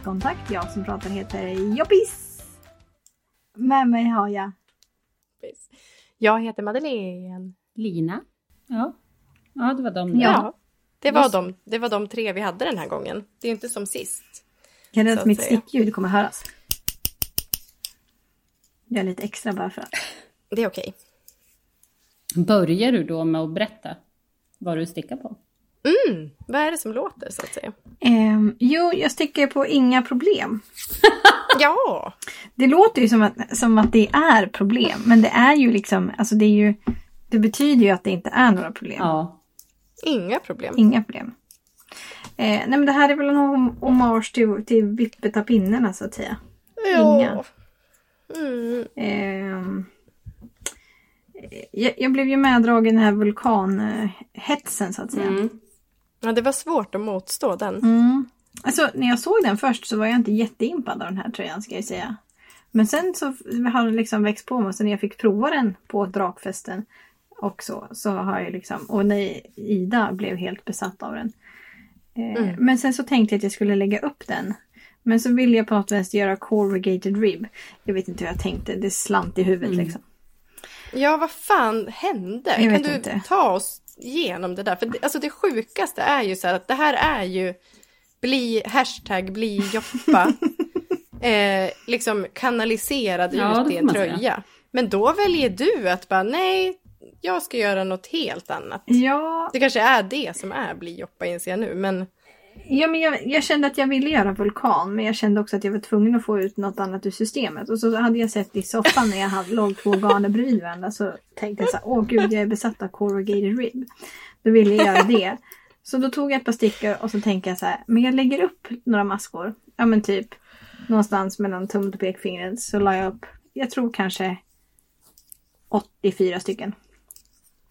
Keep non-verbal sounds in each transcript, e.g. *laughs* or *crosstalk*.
Stickkontakt. Jag som pratar heter Joppis. Med mig har jag... Jag heter Madeleine. Lina. Ja, ja det var de där. Ja. Det var, de, det var de tre vi hade den här gången. Det är inte som sist. Kan du Så att att mitt stickljud kommer höras? Gör lite extra bara för att. Det är okej. Börjar du då med att berätta vad du stickar på? Mm, vad är det som låter så att säga? Ehm, jo, jag stickar på inga problem. *laughs* Ja! Det låter ju som att, som att det är problem. Men det är ju liksom, alltså det är ju... Det betyder ju att det inte är några problem. Ja. Inga problem. Inga problem. Eh, nej men det här är väl en hom- hommage till, till vippetapinnerna så att säga. Inga. Mm. Ehm, jag, jag blev ju meddragen i den här vulkanhetsen så att säga. Mm. Ja, det var svårt att motstå den. Mm. Alltså när jag såg den först så var jag inte jätteimpad av den här tröjan ska jag säga. Men sen så har det liksom växt på mig sen när jag fick prova den på drakfesten och så, så har jag liksom, och när Ida blev helt besatt av den. Eh, Mm. Men sen så tänkte jag att jag skulle lägga upp den. Men så ville jag på något vänster göra corrugated rib. Jag vet inte hur jag tänkte, det slant i huvudet Mm. liksom. Ja, vad fan hände? Jag kan du inte. ta oss igenom det där? För det, alltså det sjukaste är ju så här att det här är ju bli, hashtag bli Joppa. *laughs* eh, liksom kanaliserad Ja, ut i en man säga. tröja. Men då väljer du att bara nej, jag ska göra något helt annat. Ja, Det kanske är det som är bli Joppa inser jag nu, men Ja, men jag, jag kände att jag ville göra vulkan men jag kände också att jag var tvungen att få ut något annat ur systemet. Och så hade jag sett i soffan när jag hade, låg två garner bredvid varandra så tänkte jag så här, åh gud jag är besatt av corrugated rib. Då ville jag göra det. Så då tog jag ett par stickor och så tänkte jag så här, men jag lägger upp några maskor. Ja men typ någonstans mellan tummet och pekfingret så la jag upp, jag tror kanske 84 stycken.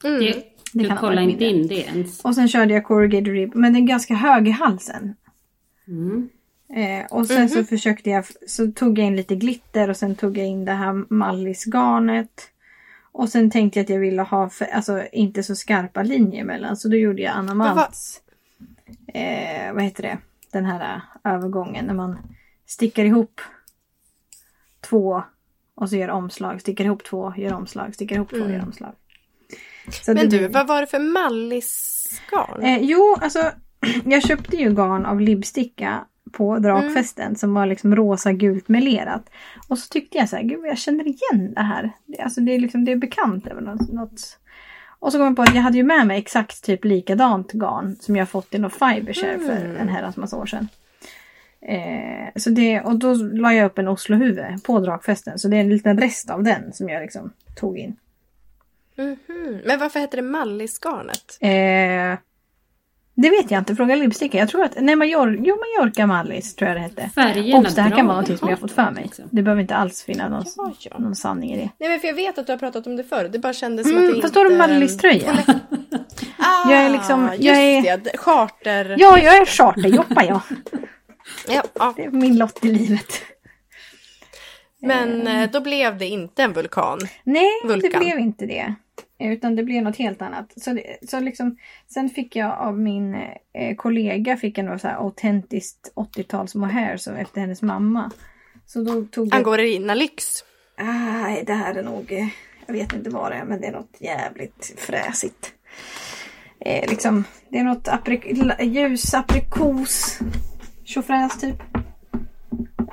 mm. Det, Det du varit inte in det ens. Och sen körde jag corrugated rib, men den är ganska hög i halsen. Mm. Eh, och sen så försökte jag, så tog jag in lite glitter och sen tog jag in det här mallisgarnet. Och sen tänkte jag att jag ville ha, för, alltså inte så skarpa linjer emellan. Så då gjorde jag Anna vad- Malts, eh, vad heter det, den här eh, övergången när man stickar ihop två och så gör omslag, stickar ihop två, gör omslag, stickar ihop två, Mm. gör omslag. Så Men du, vad var det för mallisgarn? Eh, jo, alltså *clears throat* jag köpte ju garn av Libsticka på drakfesten som var liksom rosa gult melerat. Och så tyckte jag så här, gud jag känner igen det här. Det, alltså det är liksom, det är bekant över något, något. Och så kom jag på att jag hade ju med mig exakt typ likadant garn som jag fått i något Fibershare för Mm. en herrans massa år sedan. Eh, så det, och då la jag upp en Oslohuvud på drakfesten. Så det är en liten rest av den som jag liksom tog in. Mhm. Men varför heter det mallisgarnet? Eh, det vet jag inte, fråga Lipsticka. Jag tror att, nej Major, jo Mallorca Mallis tror jag det hette. Färgerna Obs, det här kan vara någonting som jag har fått för mig. liksom. Det behöver inte alls finnas någon, Ja, ja. någon sanning i det. Nej men för jag vet att du har pratat om det förr. Det bara kändes som Mm, att det fast inte... då har du Mallis-tröja. *laughs* Ah, Jag är liksom- jag just är- det, charter... Ja, jag är charterjoppa jag. Ja, ja. Det är min lott i livet. Men eh, då blev det inte en vulkan. Nej, det Vulkan. blev inte det. Utan det blev något helt annat. Så, det, så liksom, sen fick jag av min eh, kollega fick jag något så här autentiskt 80-tals mohair så efter hennes mamma. Så då tog jag... Angorina lyx. Nej, det här är nog... eh, Jag vet inte vad det är, men det är något jävligt fräsigt. Eh, liksom, det är något aprik ljus aprikos tjofräs typ.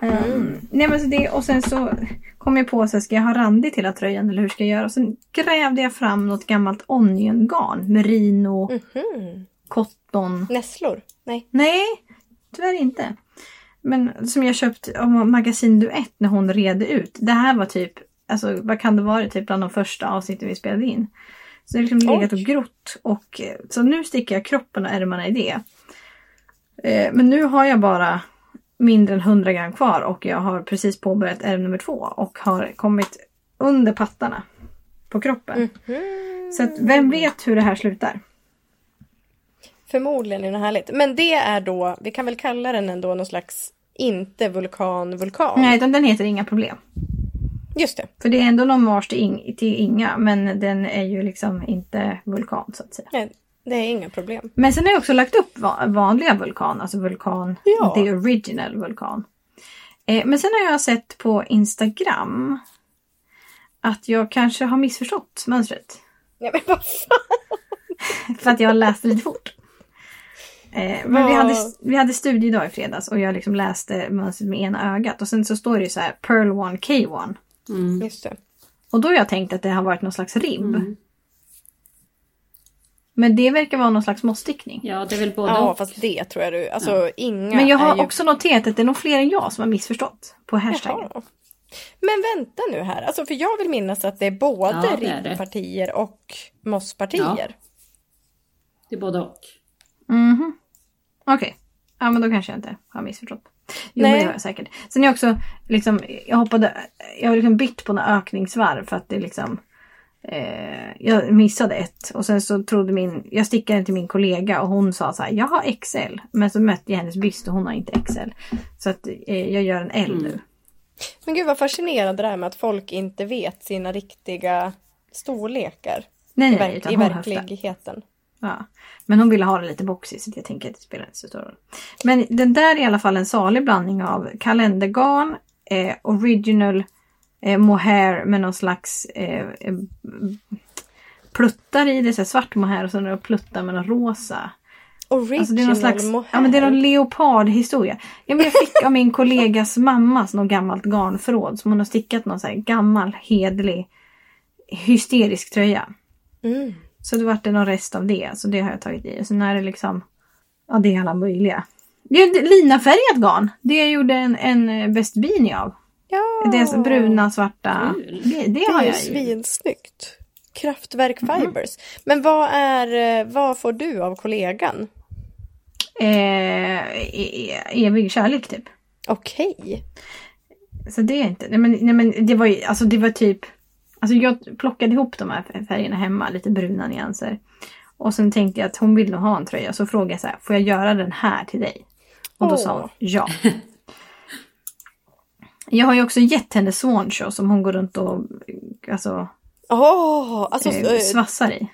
Um, nej men så det, och sen så kom jag på så här, ska jag ha randig till hela tröjan eller hur ska jag göra? Och sen grävde jag fram något gammalt oniongarn. Merino, Mhm. cotton. Nässlor? Nej. Nej, tyvärr inte. Men som jag köpt av Magasin Duett när hon redde ut. Det här var typ, alltså vad kan det vara, typ bland de första avsnitten vi spelade in. Så det har liksom legat och grott. Och, eh, så nu sticker jag kroppen och ärmarna i det. Eh, Men nu har jag bara mindre än 100 gram kvar och jag har precis påbörjat ärm nummer två och har kommit under pattarna på kroppen. Mhm. Så att vem vet hur det här slutar? Förmodligen är det härligt. Men det är då, vi kan väl kalla den ändå någon slags inte vulkan vulkan. Nej, utan den heter Inga problem. Just det. För det är ändå någon mars till, Ing- till Inga, men den är ju liksom inte vulkan så att säga. Nej, Det är inga problem. Men sen har jag också lagt upp va- vanliga vulkan, alltså vulkan, Ja. the original vulkan. Eh, men sen har jag sett på Instagram att jag kanske har missförstått mönstret. Ja, men vad fan. För att jag läste lite fort. Eh, men vi Vad- hade, vi hade studiedag i fredags och jag liksom läste mönstret med ena ögat. Och sen så står det ju så här Pearl 1 K1. Mm. Just det. Och då har jag tänkt att det har varit någon slags ribb. Mm. Men det verkar vara någon slags mossstickning. Ja, det är väl både Ja, och. fast det tror jag du. Alltså inga Men jag har ju... också noterat att det är nog fler än jag som har missförstått på hashtaggen. Jaha. Men vänta nu här, alltså för jag vill minnas att det är både Ja, ribbpartier och mosspartier. Det är både och. Mhm. Okej. Ja men då kanske jag inte har missförstått. Jo men Nej. det har jag säkert. Sen är jag också liksom, jag hoppade, jag har liksom bytt på några ökningsvarv för att det liksom eh, jag missade ett och sen så trodde min, jag stickade till min kollega och hon sa så här, jag har XL. Men så mötte jag hennes byst och hon har inte XL. Så att eh, jag gör en L Mm. nu. Men gud vad fascinerande det här med att folk inte vet sina riktiga storlekar Nej i, nej, verk- i hon höftar. verkligheten. Ja. Men hon ville ha det lite boxigt så jag tänker att det spelar inte så stor roll. Men den där är i alla fall en salig blandning av kalendergarn, eh, original eh, mohair med någon slags eh, eh, pluttar i. Det är så här svart mohair och så några pluttar med någon rosa. Original Alltså det är någon slags, mohair. ja men det är någon leopardhistoria. Ja men jag fick av min kollegas *laughs* mammas något gammalt garnförråd som hon har stickat någon så här gammal hedlig hysterisk tröja. Mm. Så det vart det någon rest av det. Så det har jag tagit i. Och sen är det liksom... Ja, det är alla möjliga. Det är linafärgat garn. Det jag gjorde en, en Best Beanie av. Ja, Det är bruna, svarta. Kul. Det, det det har är ju jag ju. svinsnyggt. Kraftverk Fibers. Men vad är, eh, vad får du av kollegan? Eh, e- e- evig kärlek typ. Okej. Så det är inte... Nej men, nej, men det var ju... Alltså det var typ... Alltså jag plockade ihop de här färgerna hemma. Lite bruna nyanser. Och sen tänkte jag att hon vill nog ha en tröja. Så frågade jag så här, får jag göra den här till dig? Och då Åh. sa hon ja. *laughs* Jag har ju också gett henne Swanshow som hon går runt och alltså, Åh, alltså eh, eh, svassar i.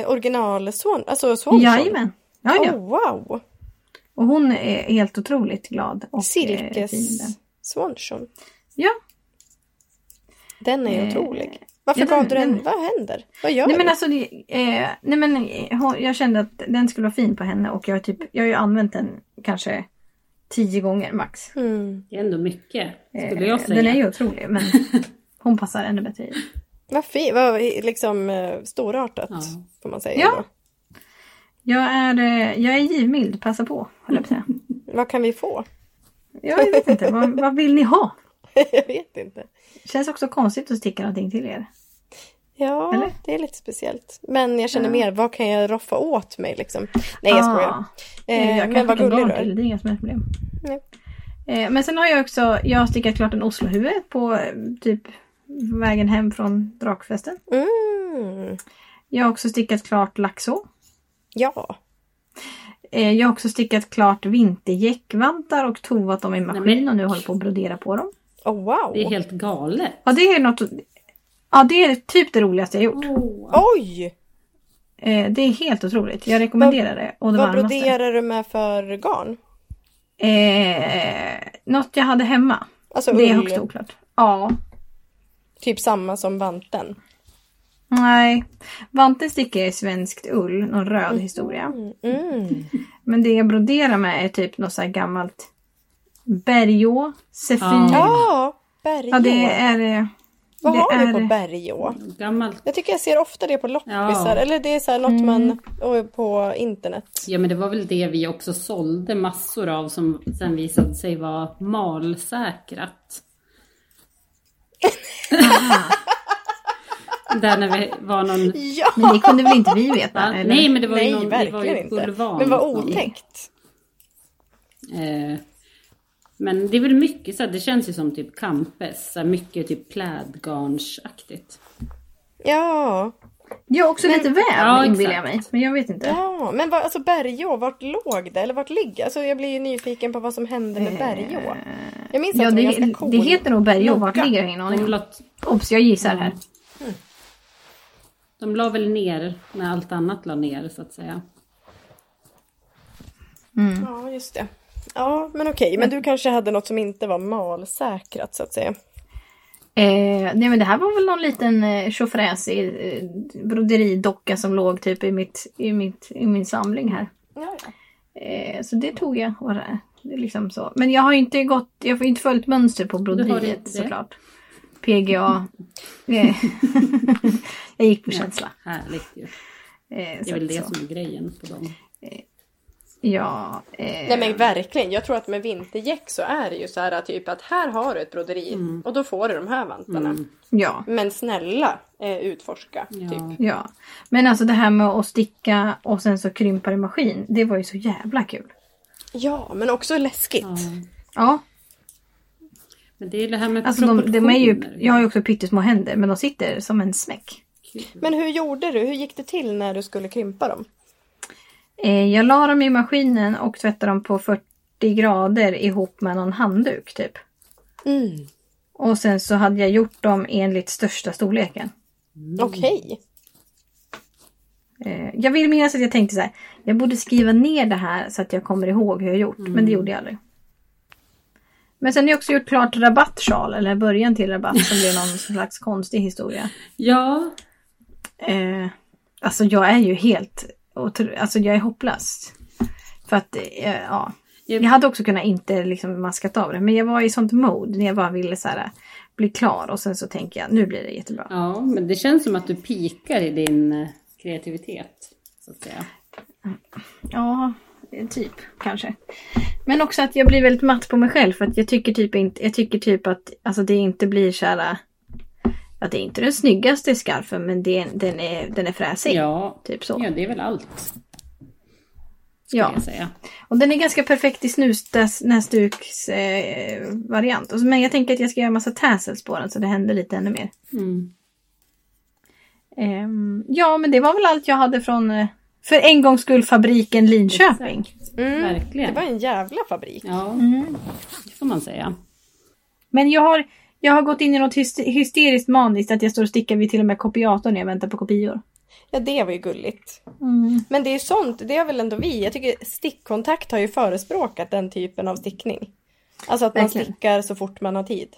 eh, original Swan, alltså Swanson. Jajamän. Ja, ja. Oh, wow. Och hon är helt otroligt glad. Och, eh. Silkes Swanson. Ja. Den är Eh, otrolig. Varför ja, den- gav du den? den- Vad händer? Vad gör Nej men du? alltså, det, eh, nej men eh, jag kände att den skulle vara fin på henne och jag typ, jag har ju använt den kanske tio gånger max. Mm. Det är ändå mycket, skulle Eh, jag säga. Den är ju otrolig men *laughs* hon passar ännu bättre i. Vad fint, vad liksom eh, storartat Ja. får man säga. Ja. Då. Jag är, eh, jag är givmild, passa på höll jag. *laughs* Vad kan vi få? Jag vet inte, vad, vad vill ni ha? *laughs* jag vet inte. Känns också konstigt att sticka någonting till er. Ja, Eller? det är lite speciellt. Men jag känner Ja. mer, vad kan jag roffa åt mig liksom? Nej, jag skojar. Ah, Eh, jag men kan vad gullig du är. det är inga som helst problem. Nej. Eh, men sen har jag också, jag har stickat klart en Oslohuvud på eh, typ vägen hem från drakfesten. Mm. Jag har också stickat klart laxå. Ja. Eh, jag har också stickat klart vintergäckvantar och tovat dem i maskin men- och nu håller på att brodera på dem. Oh, wow. Det är helt galet. Ja det är något, ja det är typ det roligaste jag gjort. Oj! Eh, det är helt otroligt. Jag rekommenderar det. Och det Vad varmaste. broderar du med för garn? Eh, något jag hade hemma. Alltså Det är ull, högst oklart. Ja. typ samma som vanten. Nej. Vanten stickar jag i svenskt ull. Någon röd historia. Mm. Men det jag broderar med är typ något så här gammalt Bergå, Sefir. Ja. Ja, bergå. Ja, det är... Vad det har är, vi på bergå? Gammalt. Jag tycker jag ser ofta det på loppisar. Ja. Eller det är så här något Mm. man... På internet. Ja men det var väl det vi också sålde massor av som sen visade sig vara malsäkrat. *laughs* Där när vi var någon... Ja! Men det kunde väl inte vi veta? Eller? Nej men det var ju Nej, någon, det var verkligen ju inte. bulvan. Men vad otäckt. Eh, men det är väl mycket så här, det känns ju som typ campes, så här, mycket typ plädgarnsaktigt. Ja. Ja, också lite väv Ja, inbillar jag mig. Men jag vet inte. Ja, men vad, alltså bergå, vart låg det? Eller vart ligger? Alltså jag blir ju nyfiken på vad som hände med bergå. Jag minns Eh, Ja, att det var det, ganska cool. det heter nog Bergå. Vart ligger det? Ingen aning Obs, jag gissar här. De la väl ner när allt annat la ner så att säga. Ja, just det. Ja, men okej. Men du kanske hade något som inte var malsäkrat så att säga. Eh, nej men det här var väl någon liten eh, tjofräsig eh, broderidocka som låg typ i, mitt, i, mitt, i min samling här. Ja, ja. Eh, så det tog jag. Och det, det är liksom så. Men jag har inte gått, jag har inte följt mönster på broderiet såklart. PGA. *laughs* Eh, *laughs* jag gick på känsla. Härligt ju. Eh, Det är väl det så. som är grejen på dem. Ja. Eh, Nej men verkligen. Jag tror att med vintergäck så är det ju så här typ att här har du ett broderi och då får du de här vantarna. ja. Men snälla eh, utforska. Ja. Typ. Ja. Men alltså det här med att sticka och sen så krympa i maskin. Det var ju så jävla kul. Ja, men också läskigt. Ja. Ja. Men det är det här med Alltså de, de är ju, jag har ju också pyttesmå händer men de sitter som en smäck. Kul. Men hur gjorde du? Hur gick det till när du skulle krympa dem? Eh, jag la dem i maskinen och tvättade dem på 40 grader ihop med någon handduk typ. Mm. Och sen så hade jag gjort dem enligt största storleken. Okej. Eh, jag vill minnas att jag tänkte så här. Jag borde skriva ner det här så att jag kommer ihåg hur jag gjort. Men det gjorde jag aldrig. Men sen har jag också gjort klart rabattsjal, eller början till rabatt som blev någon *laughs* slags konstig historia. Ja, Eh, alltså jag är ju helt, alltså jag är hopplös. För att, eh, ja. Jag- hade också kunnat inte liksom maskat av det. Men jag var i sånt mode när jag bara ville så här, bli klar. Och sen så tänker jag, nu blir det jättebra. ja, men det känns som att du pikar i din eh, kreativitet. Så att säga. Ja, typ kanske. Men också att jag blir väldigt matt på mig själv. För att jag tycker typ inte, jag tycker typ att alltså det inte blir så här. Att det är inte den snyggaste skarfen men det, den, är, den är fräsig. Ja, Typ så. ja, det är väl allt. Ja. Jag säga. Och den är ganska perfekt i snusnäsduks eh, Men jag tänker att jag ska göra massa tassels på den så det händer lite ännu mer. Mm. Ehm, ja men det var väl allt jag hade från eh, för en gångs skull fabriken Linköping. Mm. Verkligen. Det var en jävla fabrik. Ja, Mm. det får man säga. Men jag har, jag har gått in i något hyst- hysteriskt maniskt att jag står och stickar vid till och med kopiatorn när jag väntar på kopior. Ja, det var ju gulligt. Mm. Men det är ju sånt, det är väl ändå vi. Jag tycker stickkontakt har ju förespråkat den typen av stickning. Alltså att man Verkligen. stickar så fort man har tid.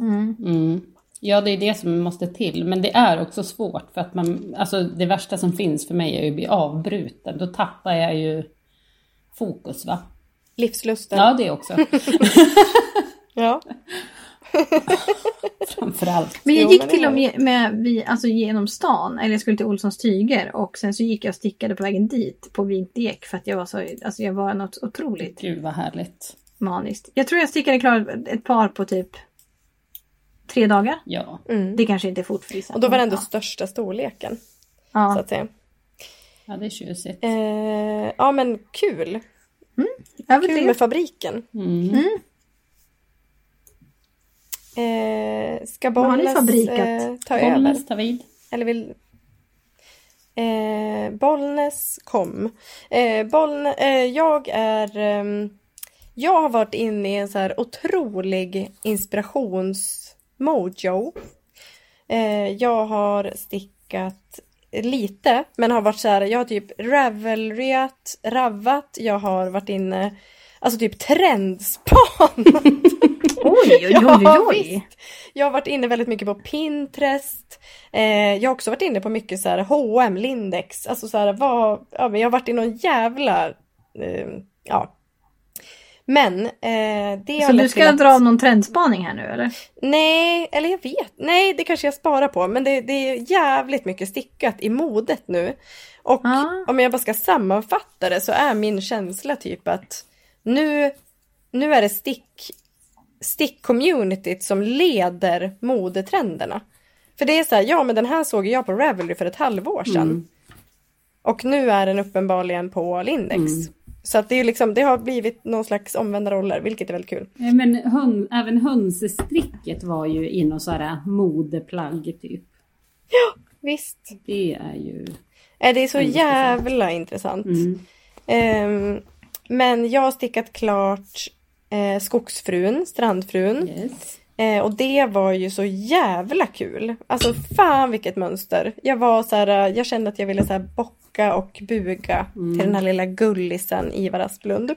Mm. Mm. Ja, det är det som måste till. Men det är också svårt för att man, alltså det värsta som finns för mig är ju att bli avbruten. Då tappar jag ju fokus va? Livslusten. Ja, det också. *laughs* Ja. *laughs* Framförallt. Men jag Jo, gick men till och med, med vi, alltså genom stan, eller jag skulle till Olssons tyger och sen så gick jag och stickade på vägen dit på vintergäck för att jag var så, alltså jag var något otroligt Gud vad härligt. maniskt. Jag tror jag stickade klart ett par på typ tre dagar. Ja. Mm. Det kanske inte är fort för vissa. Och då var det ändå Ja. största storleken. Så Ja. att säga. ja, det är tjusigt. Eh, ja men kul. Över Kul det. med fabriken. Mm. Eh, ska Bollnäs eh, ta över? Bollnäs tar vid. Eller vill... Eh, Bollnäs kom. Eh, Bollnä, eh, jag är... ehm, jag har varit inne i en så här otrolig inspirationsmojo. Eh, jag har stickat lite, men har varit så här, jag har typ ravelryat, ravvat, jag har varit inne, alltså typ trendspan. *laughs* Oj, oj, oj, *laughs* Ja, oj. visst. Jag har varit inne väldigt mycket på Pinterest. Eh, jag har också varit inne på mycket så här H&M, Lindex. Alltså så här, vad, ja, men jag har varit i någon jävla... Eh, ja. Men eh, det Så du ska att- dra någon trendspaning här nu eller? Nej, eller jag vet. Nej, det kanske jag sparar på. Men det, det är jävligt mycket stickat i modet nu. Och Ja. om jag bara ska sammanfatta det så är min känsla typ att nu, nu är det stick, stick-communityt som leder modetrenderna. För det är så här, ja men den här såg jag på Ravelry för ett halvår sedan. Mm. Och nu är den uppenbarligen på Lindex. Så att det, är liksom, det har blivit någon slags omvända roller, vilket är väldigt kul. Men hön, även hönsestricket var ju in och så här modeplagg typ. Visst. Det är ju... Eh, Det är så Ja, intressant. jävla intressant. Mm. Ehm, men jag har stickat klart eh, Skogsfrun, Strandfrun. Yes. Eh, och det var ju så jävla kul. Alltså fan vilket mönster. Jag var så här, eh, jag kände att jag ville så här bocka och buga till den här lilla gullisen Ivar Asplund.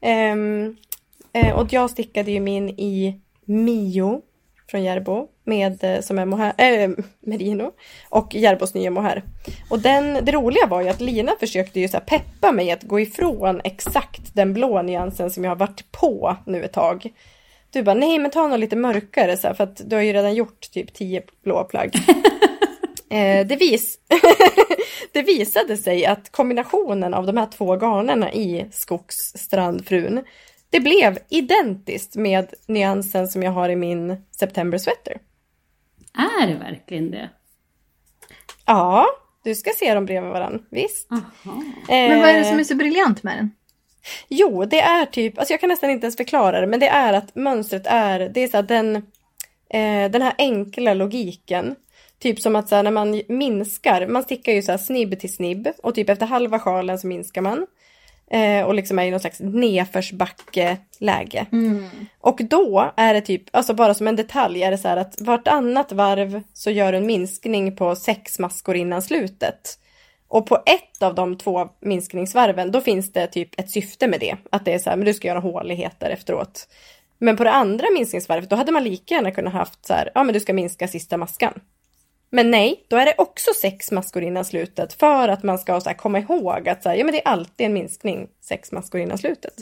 Ehm, eh, och jag stickade ju min i Mio från Järbo med, eh, som är mohair, äh, merino och Järbos nya mohair. Och den, det roliga var ju att Lina försökte ju så peppa mig att gå ifrån exakt den blå nyansen som jag har varit på nu ett tag. Du bara, nej men ta något lite mörkare så här, för att du har ju redan gjort typ tio blå plagg. *laughs* eh, det, vis *laughs* det visade sig att kombinationen av de här två garnerna i Skogsstrandfrun det blev identiskt med nyansen som jag har i min September Sweater. Är det verkligen det? Ja, du ska se dem bredvid varandra. Visst. Aha. Men vad är det som är så briljant med den? Jo, det är typ, alltså jag kan nästan inte ens förklara det, men det är att mönstret är, det är så här den, eh, den här enkla logiken. Typ som att så här, när man minskar, man stickar ju så här snibb till snibb och typ efter halva sjalen så minskar man. Eh, och liksom är i någon slags nedförsbacke-läge. Och då är det typ, alltså bara som en detalj är det så här att vartannat varv så gör du en minskning på sex maskor innan slutet. Och på ett av de två minskningsvarven då finns det typ ett syfte med det. Att det är så här, men du ska göra håligheter efteråt. Men på det andra minskningsvarvet då hade man lika gärna kunnat haft så här, ja men du ska minska sista maskan. Men nej, då är det också sex maskor innan slutet för att man ska så här, komma ihåg att så här, ja, men det är alltid en minskning sex maskor innan slutet.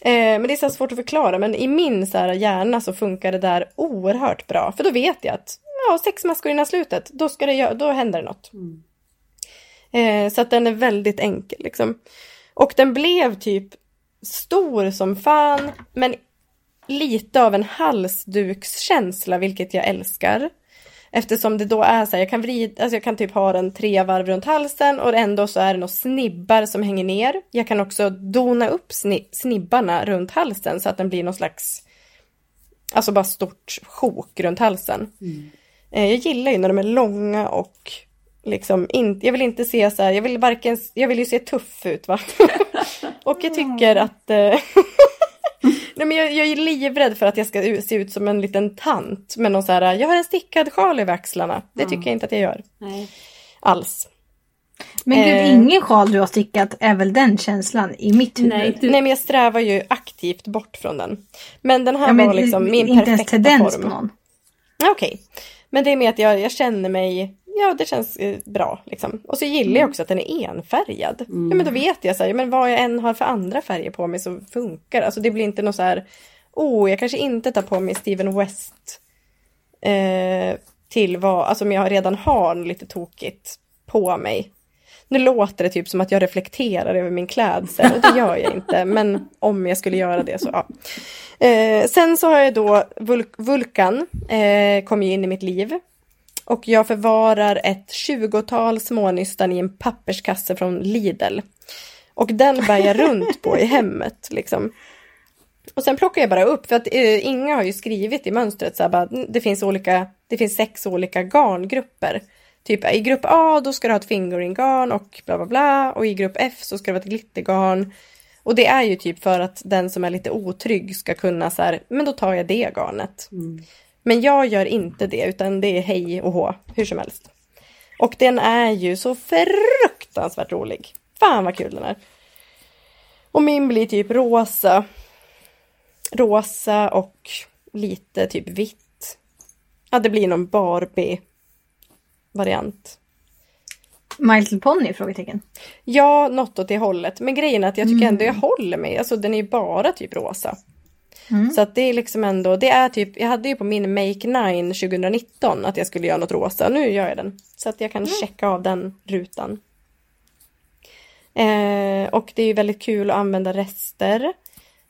Eh, men det är så svårt att förklara, men i min så här, hjärna så funkar det där oerhört bra. För då vet jag att ja, sex maskor innan slutet, då, ska det, då händer det något. Eh, så att den är väldigt enkel liksom. Och den blev typ stor som fan, men lite av en halsdukskänsla, vilket jag älskar. Eftersom det då är så här, jag kan vrida, alltså jag kan typ ha den tre varv runt halsen och ändå så är det några snibbar som hänger ner. Jag kan också dona upp sni, snibbarna runt halsen så att den blir någon slags, alltså bara stort sjok runt halsen. Eh, Jag gillar ju när de är långa och liksom inte, jag vill inte se så här, jag vill varken, jag vill ju se tuff ut va. *laughs* och jag tycker att eh, *laughs* Nej, men jag, jag är livrädd för att jag ska se ut som en liten tant med någon så här, jag har en stickad sjal över axlarna. Det tycker jag inte att jag gör Nej. alls. Men gud, Eh. ingen sjal du har stickat är väl den känslan i mitt huvud? Nej, du, Nej men jag strävar ju aktivt bort från den. Men den här ja, men var liksom min inte ens perfekta tendens form. på någon. Okej. Men det är med att jag, jag känner mig, ja det känns eh, bra liksom. Och så gillar jag också att den är enfärgad. Ja men då vet jag så här, men vad jag än har för andra färger på mig så funkar det. Alltså det blir inte något så här, oh jag kanske inte tar på mig Steven West eh, till vad, alltså om jag redan har något lite tokigt på mig. Nu låter det typ som att jag reflekterar över min klädsel och det gör jag inte. *laughs* Men om jag skulle göra det så ja. Eh, sen så har jag då Vul- Vulkan eh, kom ju in i mitt liv. Och jag förvarar ett tjugotal smånystan i en papperskasse från Lidl. Och den bär jag runt på i hemmet liksom. Och sen plockar jag bara upp, för att eh, Inga har ju skrivit i mönstret så här, bara, mm, det finns olika, det finns sex olika garngrupper. Typ i grupp A då ska du ha ett fingering-garn och bla bla bla. Och i grupp F så ska det vara ett glittergarn. Och det är ju typ för att den som är lite otrygg ska kunna så här, men då tar jag det garnet. Mm. Men jag gör inte det, utan det är hej och hå, hur som helst. Och den är ju så fruktansvärt rolig. Fan vad kul den är. Och min blir typ rosa. Rosa och lite typ vitt. Ja, det blir någon Barbie-variant. My Little Pony? Frågetecken. Ja, något åt det hållet. Men grejen är att jag tycker ändå jag håller mig. Alltså den är ju bara typ rosa. Så att det är liksom ändå, det är typ, jag hade ju på min Make 9 2019 att jag skulle göra något rosa. Nu gör jag den. Så att jag kan checka av den rutan. Eh, och det är ju väldigt kul att använda rester.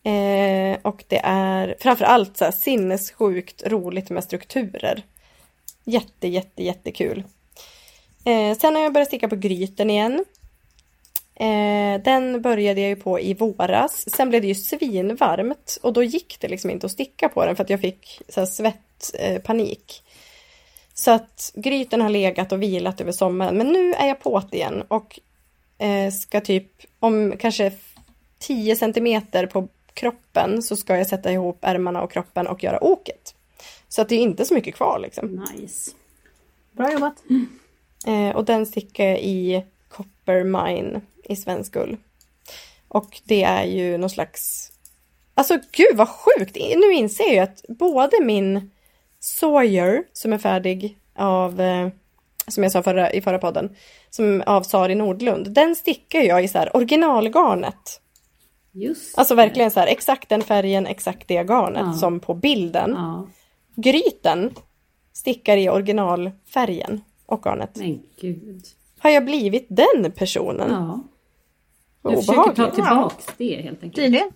Eh, och det är framförallt så här sinnessjukt roligt med strukturer. Jätte, jätte, jättekul. Eh, sen har jag börjat sticka på gryten igen. Eh, den började jag ju på i våras. Sen blev det ju svinvarmt och då gick det liksom inte att sticka på den för att jag fick så svettpanik. Eh, så att gryten har legat och vilat över sommaren. Men nu är jag på det igen och eh, ska typ om kanske 10 centimeter på kroppen så ska jag sätta ihop ärmarna och kroppen och göra oket. Så att det är inte så mycket kvar liksom. Nice. Bra jobbat. Eh, och den stickar jag i Copper Mine i svensk ull. Och det är ju någon slags... Alltså gud vad sjukt! Nu inser jag att både min Sawyer som är färdig av, eh, som jag sa förra, i förra podden, som av Sari Nordlund, den stickar jag i så här originalgarnet. Just Alltså verkligen så här exakt den färgen, exakt det garnet Ja. som på bilden. Ja, Gryten stickar i originalfärgen och garnet. men gud. Har jag blivit den personen? Ja. Jag försöker ta tillbaks det helt enkelt. Tydligen.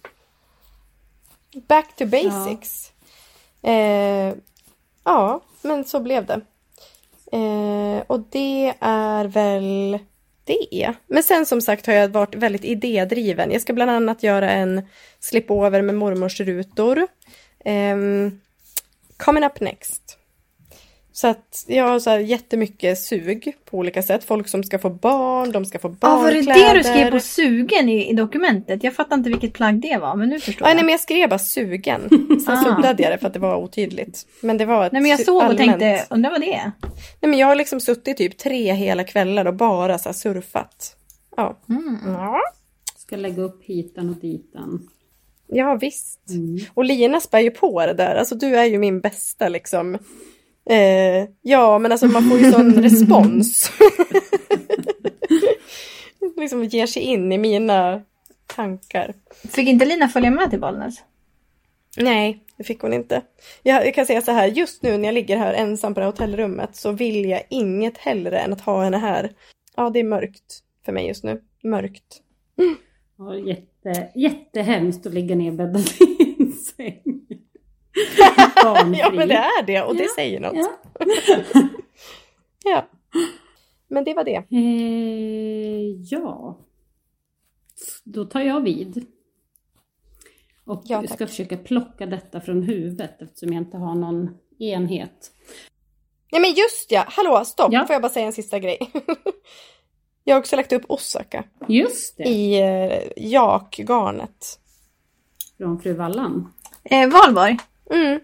Back to basics. Ja, eh, ja men så blev det. Eh, och det är väl det. Men sen som sagt har jag varit väldigt idédriven. Jag ska bland annat göra en slipover med mormors rutor. Ehm, coming up next. Så att jag har så här jättemycket sug på olika sätt. Folk som ska få barn, de ska få Ja, var det barnkläder. det du skrev på sugen i, i dokumentet? Jag fattar inte vilket plagg det var, men nu förstår Ja, jag. nej, men jag skrev bara sugen. *laughs* Sen Ah. suddade jag det för att det var otydligt. Men det var ett Nej men jag såg och allmänt- tänkte, undrar vad det är? Nej men jag har liksom suttit typ tre hela kvällar och bara så här surfat. Ja. Mm. Ja. Ska lägga upp hitan och ditan. Ja visst. Mm. Och Lina spär ju på det där. Alltså du är ju min bästa liksom. Eh, ja men alltså man får ju sån *laughs* respons. *laughs* liksom ger sig in i mina tankar. Fick inte Lina följa med till Bollnäs? Nej, det fick hon inte. Jag, jag kan säga så här, just nu när jag ligger här ensam på det här hotellrummet så vill jag inget hellre än att ha henne här. Ja, det är mörkt för mig just nu. Mörkt. Ja, jätte, jättehemskt att ligga nerbäddad i en säng. Ja, men det är det och det Ja, säger något. Ja. *laughs* Ja. Men det var det. Eh, ja. Då tar jag vid. Och Ja, jag ska försöka plocka detta från huvudet eftersom jag inte har någon enhet. Nej men just ja, hallå stopp, Ja. får jag bara säga en sista grej. *laughs* jag har också lagt upp Osaka Just det, i eh, jakgarnet. från fru Wallan. Eh, Valborg? Mm.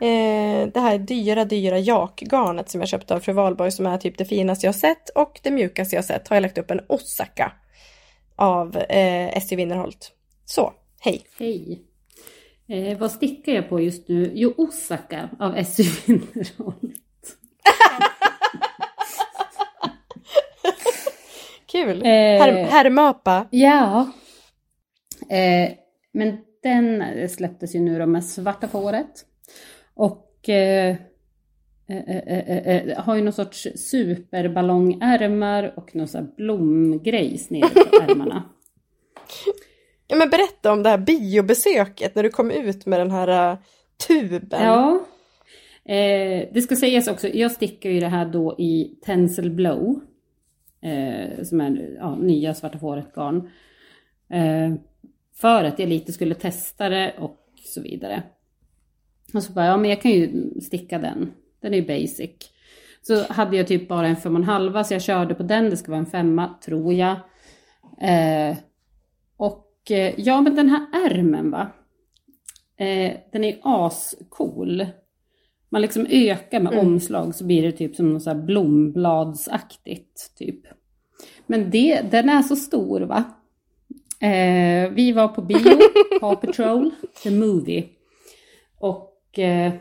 Eh, det här dyra, dyra jakgarnet som jag köpte av fru Valborg som är typ det finaste jag sett och det mjukaste jag sett har jag lagt upp en Osaka av eh, SJ Winnerholt. Så, hej! Hej. Eh, vad stickar jag på just nu? Jo, Osaka av S.U. Winnerholt. *laughs* Kul! Eh. Herrmöpa. Ja. Eh, men den släpptes ju nu då med Svarta fåret. Och eh, eh, eh, eh, eh, har ju någon sorts superballongärmar och någon sån här blomgrejs nere på *laughs* ärmarna. Ja, men berätta om det här biobesöket när du kom ut med den här tuben. Ja. Eh, det ska sägas också, jag stickar ju det här då i Tencel Blow. Eh, som är ja, nya Svarta fåret garn. Eh, för att jag lite skulle testa det och så vidare. Och så bara, ja men jag kan ju sticka den. Den är ju basic. Så hade jag typ bara en fem och en halva så jag körde på den. Det ska vara en femma, tror jag. Eh, och eh, ja men den här ärmen va. Eh, den är ascool. Man liksom ökar med Mm. omslag så blir det typ som något så här blombladsaktigt. Typ. Men det, den är så stor va. Eh, vi var på bio, *laughs* Paw Patrol, the movie. Och eh,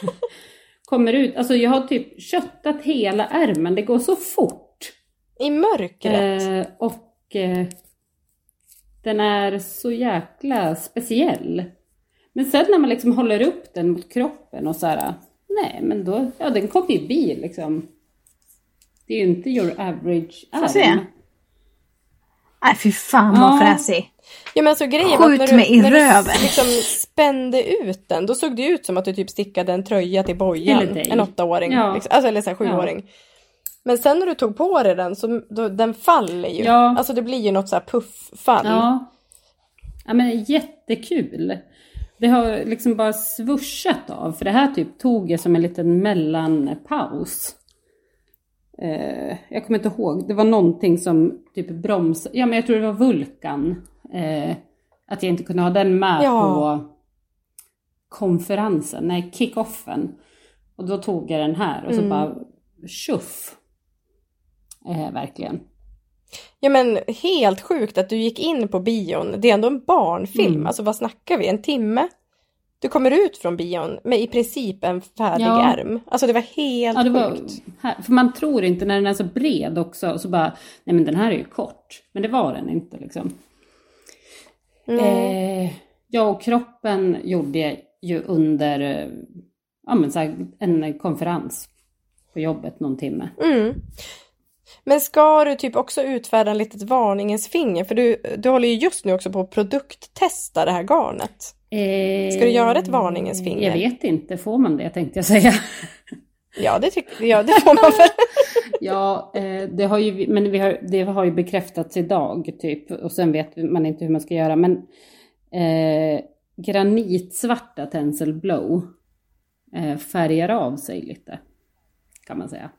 *laughs* kommer ut, alltså jag har typ köttat hela ärmen, det går så fort. I mörkret. Eh, och eh, den är så jäkla speciell. Men sen när man liksom håller upp den mot kroppen och så här, nej men då, ja den kommer ju bli liksom. Det är ju inte your average Får se. Nej fy fan vad Ja. fräsig. Ja men alltså grejen Skjut när du, mig i när röven. du liksom spände ut den, då såg det ut som att du typ stickade en tröja till bojan. En åttaåring. Ja. Liksom. Alltså eller så här sjuåring. Men sen när du tog på dig den så då, den faller ju. Ja. Alltså det blir ju något så här pufffall. Ja. ja men jättekul. Det har liksom bara svursat av, för det här typ tog jag som en liten mellanpaus. Eh, jag kommer inte ihåg, det var någonting som typ broms... Ja men jag tror det var Vulkan. Eh, Att jag inte kunde ha den med Ja. på konferensen, nej kick-offen. Och då tog jag den här och så Mm. bara tjoff. Eh, verkligen. Ja men helt sjukt att du gick in på bion. Det är ändå en barnfilm. Mm. Alltså vad snackar vi? En timme? Du kommer ut från bion med i princip en färdig Ja. ärm. Alltså det var helt Ja, det var, sjukt. här, för man tror inte när den är så bred också, så bara, nej men den här är ju kort. Men det var den inte liksom. Eh, ja, och kroppen gjorde jag ju under eh, ja, men så här, en konferens på jobbet någon timme. Mm. Men ska du typ också utfärda en litet varningens finger? För du, du håller ju just nu också på att produkttesta det här garnet. Eh, Ska du göra ett varningens finger? Jag vet inte, får man det tänkte jag säga. *laughs* Ja, det tycker jag. Det får man väl. *laughs* ja, eh, det har ju, men vi har, det har ju bekräftats idag typ och sen vet man inte hur man ska göra. Men eh, granitsvarta Tencel Blow eh, färgar av sig lite kan man säga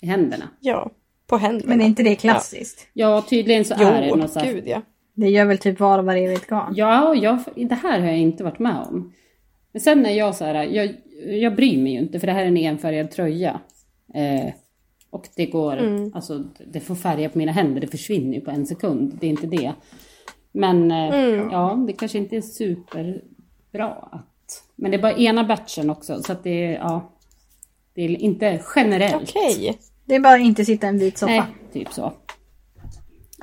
i händerna. Ja, på händerna. Men är inte det klassiskt? Ja, tydligen så är det Jo, något så här gud ja. Det gör väl typ var och varje garn? Ja, jag, det här har jag inte varit med om. Men sen är jag så här, jag, jag bryr mig ju inte för det här är en enfärgad tröja. Eh, och det går, Mm. alltså det får färga på mina händer, det försvinner ju på en sekund, det är inte det. Men eh, Mm. ja, det kanske inte är superbra att... Men det är bara ena batchen också, så att det är, ja... Det är inte generellt. Okej. Det är bara inte sitta i en vit soffa. Nej, typ så.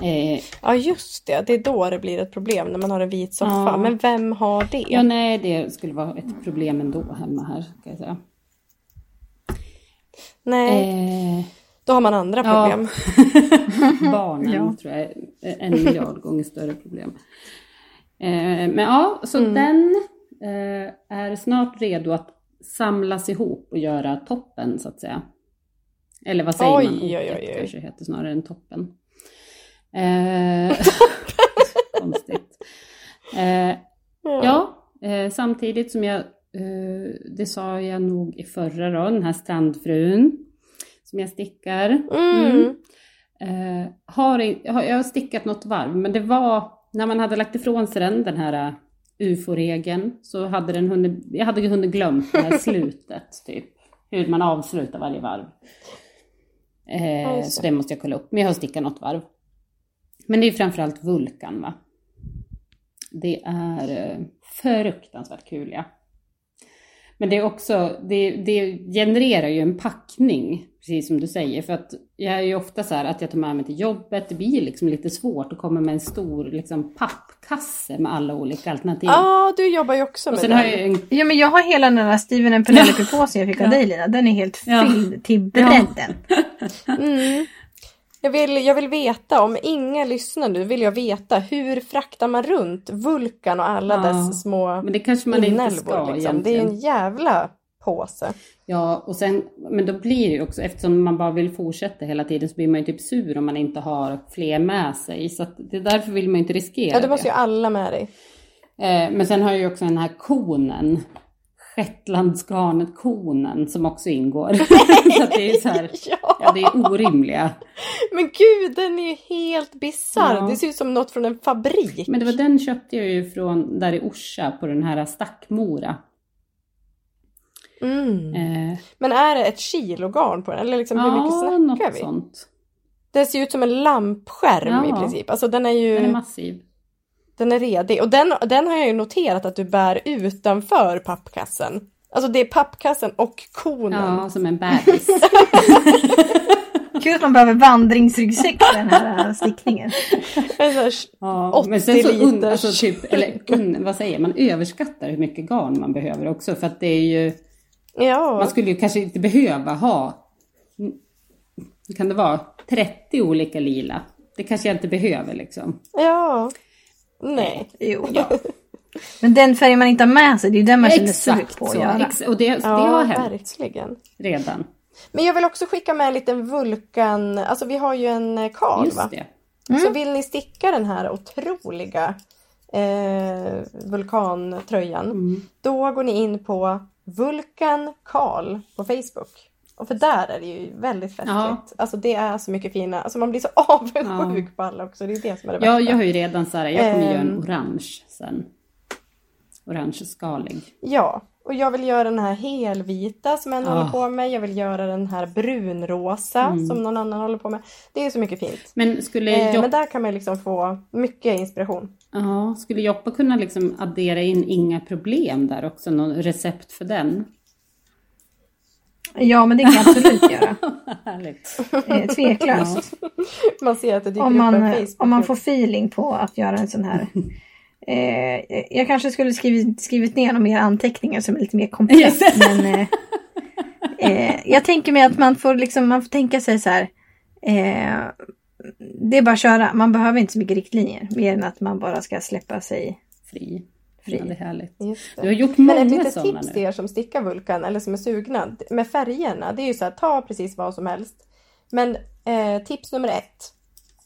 Eh, Ja, just det. Det är då det blir ett problem när man har en vit soffa. Ja. Men vem har det? ja, nej, det skulle vara ett problem ändå hemma här, ska jag säga. Nej, Eh, då har man andra Ja. problem. *laughs* barnen Ja. tror jag är en miljard gånger större problem. Eh, men ja, så Mm. den eh, är snart redo att samlas ihop och göra toppen så att säga. Eller vad säger Oj, man? oj, oj, oj. kanske heter snarare än toppen. Eh, *laughs* konstigt. Eh, Ja, eh, samtidigt som jag, eh, det sa jag nog i förra då, den här strandfrun som jag stickar. Mm. Eh, har, jag har stickat något varv, men det var när man hade lagt ifrån sig den, den här ufo-regeln, så hade den hunnit, jag hade hunnit glömt det här *laughs* slutet, typ. Hur man avslutar varje varv. Eh, Just så det. det måste jag kolla upp, men jag har stickat något varv. Men det är framförallt Vulkan va. Det är eh, fruktansvärt kul ja. Men det är också, det, det genererar ju en packning, precis som du säger. För att jag är ju ofta så här att jag tar med mig till jobbet, det blir liksom lite svårt att komma med en stor liksom, pappkasse med alla olika alternativ. Ja, du jobbar ju också med ju en Ja men jag har hela den där Steven and Penelope-påsen jag fick av Ja. dig Lina. Den är helt Ja. fylld till bredden. Mm. Jag, vill, jag vill veta, om ingen lyssnar nu, vill jag veta hur fraktar man runt Vulkan och alla Ja, dess små Men det kanske man inte ska Liksom. Det är en jävla påse. Ja, och sen, men då blir det ju också, eftersom man bara vill fortsätta hela tiden så blir man ju typ sur om man inte har fler med sig. Så att det därför vill man ju inte riskera Ja, det måste ju alla med dig. Eh, men sen har jag ju också den här konen. Shetlandsgarnet konen som också ingår. *laughs* så det är så här, *laughs* Ja. ja det är orimliga. Men gud, den är ju helt bisarr. Ja. Det ser ut som något från en fabrik. Men det var den köpte jag ju från där i Orsa på den här Stackmora. Mm. Eh, Men är det ett kilogarn på den? Eller liksom, hur mycket ja, snackar något vi? sånt. Den ser ut som en lampskärm i princip. Alltså den är ju Den är den är, redig. Och den, den har jag ju noterat att du bär utanför pappkassen. Alltså det är pappkassen och konen. Ja, som en *laughs* bebis. Kul att man behöver vandringsryggsäck för den här stickningen. Ja, 80 men sen så un, liters. alltså typ, eller un, vad säger man, överskattar hur mycket garn man behöver också. För att det är ju, Ja. man skulle ju kanske inte behöva ha, kan det vara, 30 olika lila. Det kanske jag inte behöver liksom. Ja. Nej. Jo då. *laughs* Men den färg man inte har med sig, det är ju den man känner sug Exakt på att göra. Ex, och det, det Ja, har hänt verkligen. redan. Men jag vill också skicka med en liten vulkan. Alltså vi har ju en eh, Karl va? Just det. Så vill ni sticka den här otroliga eh, vulkantröjan. Mm. Då går ni in på Vulkan Karl på Facebook. Och för där är det ju väldigt festligt. Ja. Alltså det är så mycket fina, alltså man blir så *laughs* avundsjuk på alla också. Det är det som är det Ja, bästa. jag har ju redan så här, jag kommer göra en Ehm. orange sen. Orangeskalig. Ja, och jag vill göra den här helvita som en Ah. håller på med. Jag vill göra den här brunrosa Mm. som någon annan håller på med. Det är så mycket fint. Men skulle, Eh, Jop- men där kan man liksom få mycket inspiration. ja, skulle Joppa kunna liksom addera in inga problem där också? Någon recept för den? Ja, men det kan jag absolut *laughs* göra. Eh, tveklöst. Man ser att det dyker Om upp man, en eh, Facebook. om man får feeling på att göra en sån här. Eh, jag kanske skulle skrivit, skrivit ner några mer anteckningar som är lite mer komplett. Yes. Men eh, eh, jag tänker mig att man får, liksom, man får tänka sig så här. Eh, det är bara att köra. Man behöver inte så mycket riktlinjer. Mer än att man bara ska släppa sig Fri. Fri. Ja, det är härligt. Du har gjort Men många ett litet sådana tips till nu. er som stickar vulkan eller som är sugna med färgerna. Det är ju så här, ta precis vad som helst. Men eh, tips nummer ett.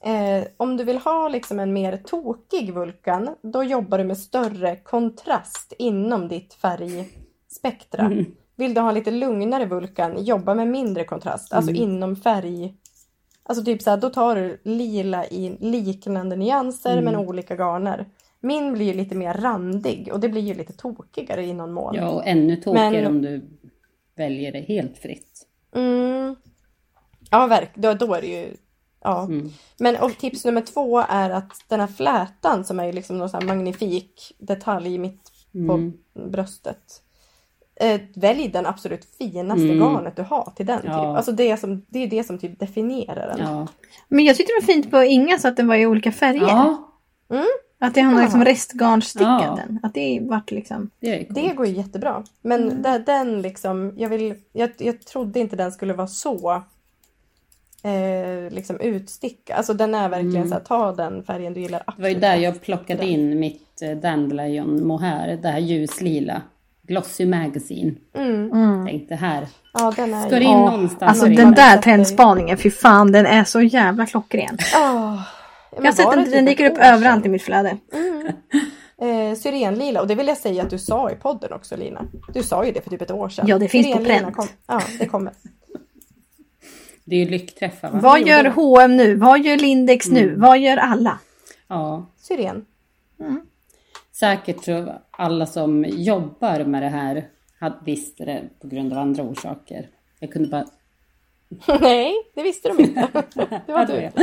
Eh, om du vill ha liksom en mer tokig vulkan, då jobbar du med större kontrast inom ditt färgspektra. Mm. Vill du ha lite lugnare vulkan, jobba med mindre kontrast, alltså Mm. inom färg. Alltså typ så här, då tar du lila i liknande nyanser Mm. men olika garner. Min blir ju lite mer randig och det blir ju lite tokigare i någon mån. Ja, och ännu tokigare Men- om du väljer det helt fritt. Mm. Ja, verk. Då, då är det ju... Ja. Mm. Men och tips nummer två är att den här flätan som är ju liksom någon sån här magnifik detalj mitt på Mm. bröstet. Eh, välj den absolut finaste Mm. garnet du har till den. Ja. Typ. Alltså det, är som, det är det som typ definierar den. Ja. Men jag tyckte det var fint på Inga så att den var i olika färger. ja, Att det handlar liksom Ja. restgarnstickad Ja. den. Att det vart liksom. det. Det går ju jättebra. Men Mm. där, den liksom, jag, vill, jag, jag trodde inte den skulle vara så eh, liksom utstickad. Alltså den är verkligen Mm. så här, ta den färgen du gillar Det var ju absolut där jag plockade in mitt eh, Dandelion mohair, det här ljuslila. Glossy Magazine. Mm. Mm. Tänkte här. Ja, den är Ska det ju... in Ja, någonstans? Alltså den där trendspaningen, fy fan den är så jävla klockren. Ah, Jag har sett den, den dyker upp överallt i mitt flöde. Eh, syrenlila, och det vill jag säga att du sa i podden också Lina. Du sa ju det för typ ett år sedan. Ja, det finns på Syrenlila pränt. Kom, ja, det kommer. Det är ju lyckträffar va? Vad gör H&M nu? Vad gör Lindex nu? Vad gör alla? Ja, Syren. säkert tror jag alla som jobbar med det här hade visste det på grund av andra orsaker. Jag kunde bara... *laughs* Nej, det visste de inte. *laughs* det var du. det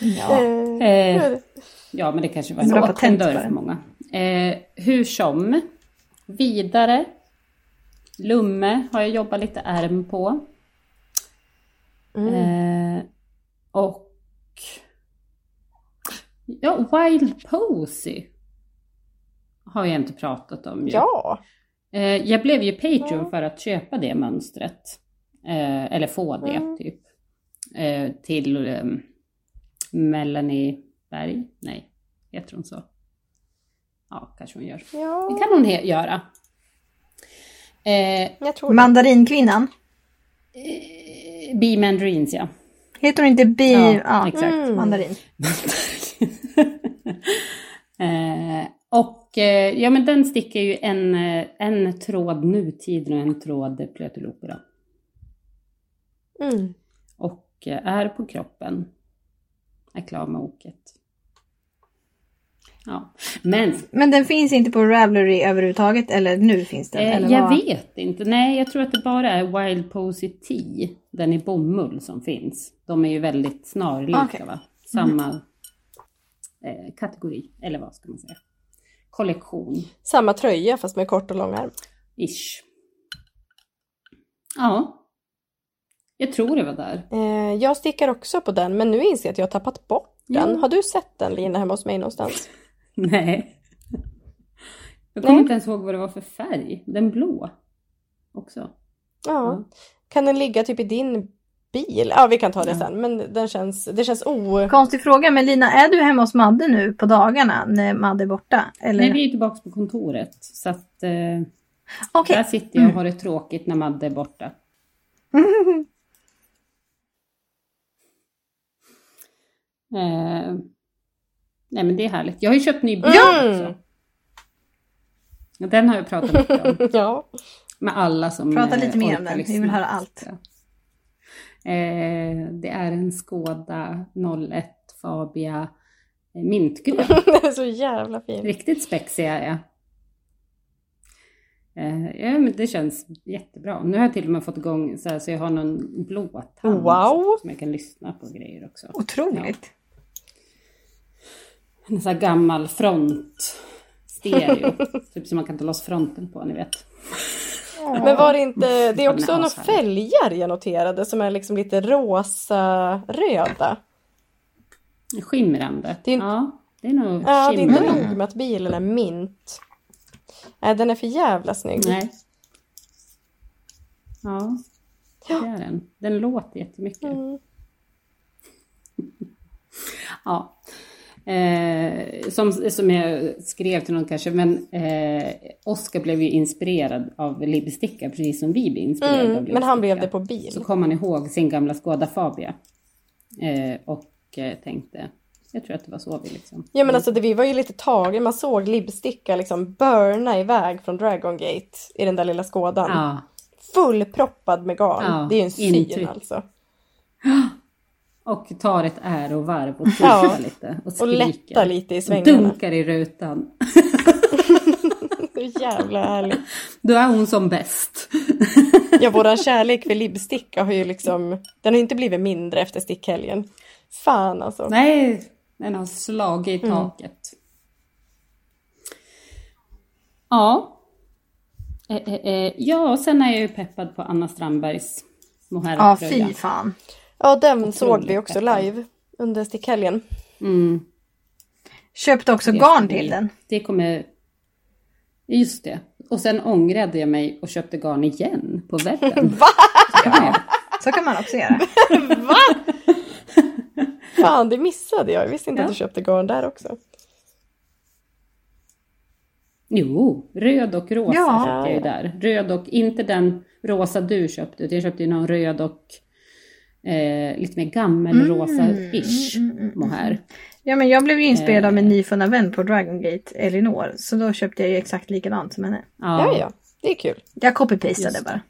Ja. Eh, Eh, ja, men det kanske var en dörr på för många. Eh, hur som. Vidare. Lumme har jag jobbat lite ärm på. mm. Eh, och ja, Wild Posy har jag inte pratat om. ju. Ja, Eh, jag blev ju Patreon för att köpa det mönstret. Eh, eller få det Mm. typ. Eh, till eh, Melanie Berg. Nej, heter hon så? Ja, kanske hon gör. Det ja, kan hon göra. Eh, jag tror det. Mandarinkvinnan. Bee Mandarins ja. Heter hon inte Bi? Ja, Ja, exakt. Mm. mandarin. *laughs* eh, och eh, ja men den stickar ju en, eh, en tråd nutid och en tråd plötelopera. Mm. Och eh, är på kroppen. Är klar med oket. Ja, men Men den finns inte på Ravelry överhuvudtaget eller nu finns den? eh, eller jag vad? vet inte. Nej, jag tror att det bara är Wild Posy Tea, den i bomull som finns. De är ju väldigt snarlika Okej. va? Samma eh, kategori, eller vad ska man säga? Kollektion. Samma tröja fast med kort och lång ärm. Ish. Ja. Jag tror det var där. Eh, jag stickar också på den men nu inser jag att jag har tappat bort den. Ja. Har du sett den Lina hemma hos mig någonstans? *laughs* Nej. Jag kommer Nej. inte ens ihåg vad det var för färg. Den blå. Också. Ja. Kan den ligga typ i din bil? Ja vi kan ta det Ja. sen men den känns, det känns o... Konstig fråga men Lina, är du hemma hos Madde nu på dagarna när Madde är borta? Eller? Nej, vi är tillbaka på kontoret. Så att eh, Okej. där sitter jag och har det tråkigt när Madde är borta. *laughs* Eh, nej men det är härligt. Jag har ju köpt ny bil Mm. också. Den har jag pratat mycket om. *laughs* ja. Med alla som Prata eh, lite mer om den. Vi lyssna. vill höra allt. Ja. Eh, det är en Skoda 01 Fabia eh, mintgrön. *laughs* Den är så jävla fin. Riktigt spexig är jag. Eh, ja, men det känns jättebra. Nu har jag till och med fått igång så, här, så jag har någon blåtand Wow. som jag kan lyssna på grejer också. Otroligt. En sån här gammal front stereo. *laughs* typ som man kan ta loss fronten på, ni vet. Men var det inte, det är också några fälgar jag noterade som är liksom lite rosa-röda. Skimrande. Det är- Ja, det är nog Ja, det är inte nog med att bilen är mint. Nej, den är för jävla snygg. Nej. Ja, det är den. Den låter jättemycket. Mm. *laughs* Ja. Eh, som, som jag skrev till någon kanske, men eh, Oskar blev ju inspirerad av Libsticka precis som vi blev inspirerade av Mm, men han blev det på bil. Så kom han ihåg sin gamla Skoda Fabia. Eh, och eh, tänkte, jag tror att det var så vi liksom... Ja men alltså det, vi var ju lite tagen, man såg Libsticka liksom burna iväg från Dragon Gate i den där lilla skådan. Ja, Fullproppad med garn. Ja, det är ju en syn intryck. alltså. *gasps* och tar ett ärovarv och *laughs* Ja. tutar lite och Och skriker. lätta lite i och svängarna. dunkar i rutan. *laughs* Så jävla härligt. Då är hon som bäst. *laughs* Ja, våran kärlek för Libsticka har ju liksom, den har inte blivit mindre efter stickhelgen. Fan alltså. Nej, den har slagit i Mm. taket. Ja. Eh, eh, eh, ja, och sen är jag ju peppad på Anna Strandbergs Ja, mohairtröja. fy fan. Ja, den Otroligt såg vi också peppad. live under stickhelgen. Mm, Köpte också det garn till den. Det kommer... Just det. Och sen ångrade jag mig och köpte garn igen på webben. *laughs* Va? Ja. Så kan man också göra. *laughs* Fan, det missade jag. Jag visste inte Ja. att du köpte garn där också. Jo, röd och rosa Ja. köpte jag ju där. Röd och, inte den rosa du köpte, utan jag köpte ju någon röd och eh, lite mer gammelrosa-ish mohair. Ja men jag blev ju inspirerad av min nyfunna vän på Dragon Gate, Elinor. Så då köpte jag ju exakt likadant som henne. Ja, ja. Det är kul. Jag copy-pastade bara.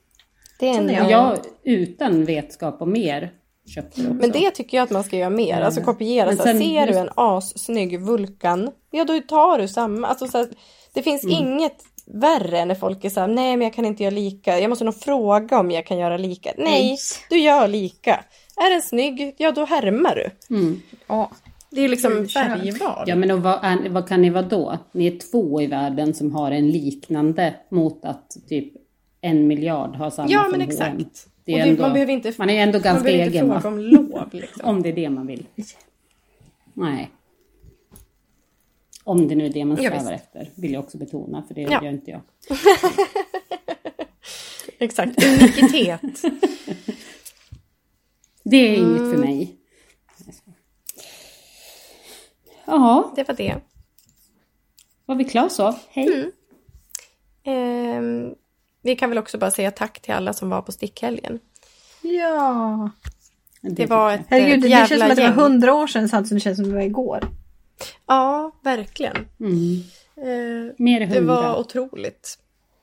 Det är en, Och jag utan vetskap om mer köpte det också. Men det tycker jag att man ska göra mer. Alltså kopiera. Men Så här, sen ser du en assnygg Vulkan, ja då tar du samma. Alltså, så här, det finns Mm. inget värre när folk är så här, nej men jag kan inte göra lika. Jag måste nog fråga om jag kan göra lika. Nej, Nej. du gör lika. Är den snygg, ja då härmar du. Mm. Ja. Det är liksom Mm, färgval. Ja men och vad, är, vad kan ni vara då? Ni är två i världen som har en liknande mot att typ en miljard har samma Ja, men H&M. exakt. Det är det- ändå, man behöver inte- man är ändå Man ganska behöver inte egen fråga om lov. Liksom. Om det är det man vill. Nej. Om det nu är det man Ja, strävar visst. efter, vill jag också betona, för det Ja. gör inte jag. *laughs* Exakt, unikitet. *laughs* Det är inget Mm. för mig. Ja, det var det. var vi klara så? Hej! Mm. Ehm, vi kan väl också bara säga tack till alla som var på stickhelgen. Ja. Det var ett Herregud, eh, det jävla känns som att det var hundra år sedan samtidigt som det känns som det var igår. Ja, verklil Mm. Eh, Mer än Det hundra. var otroligt.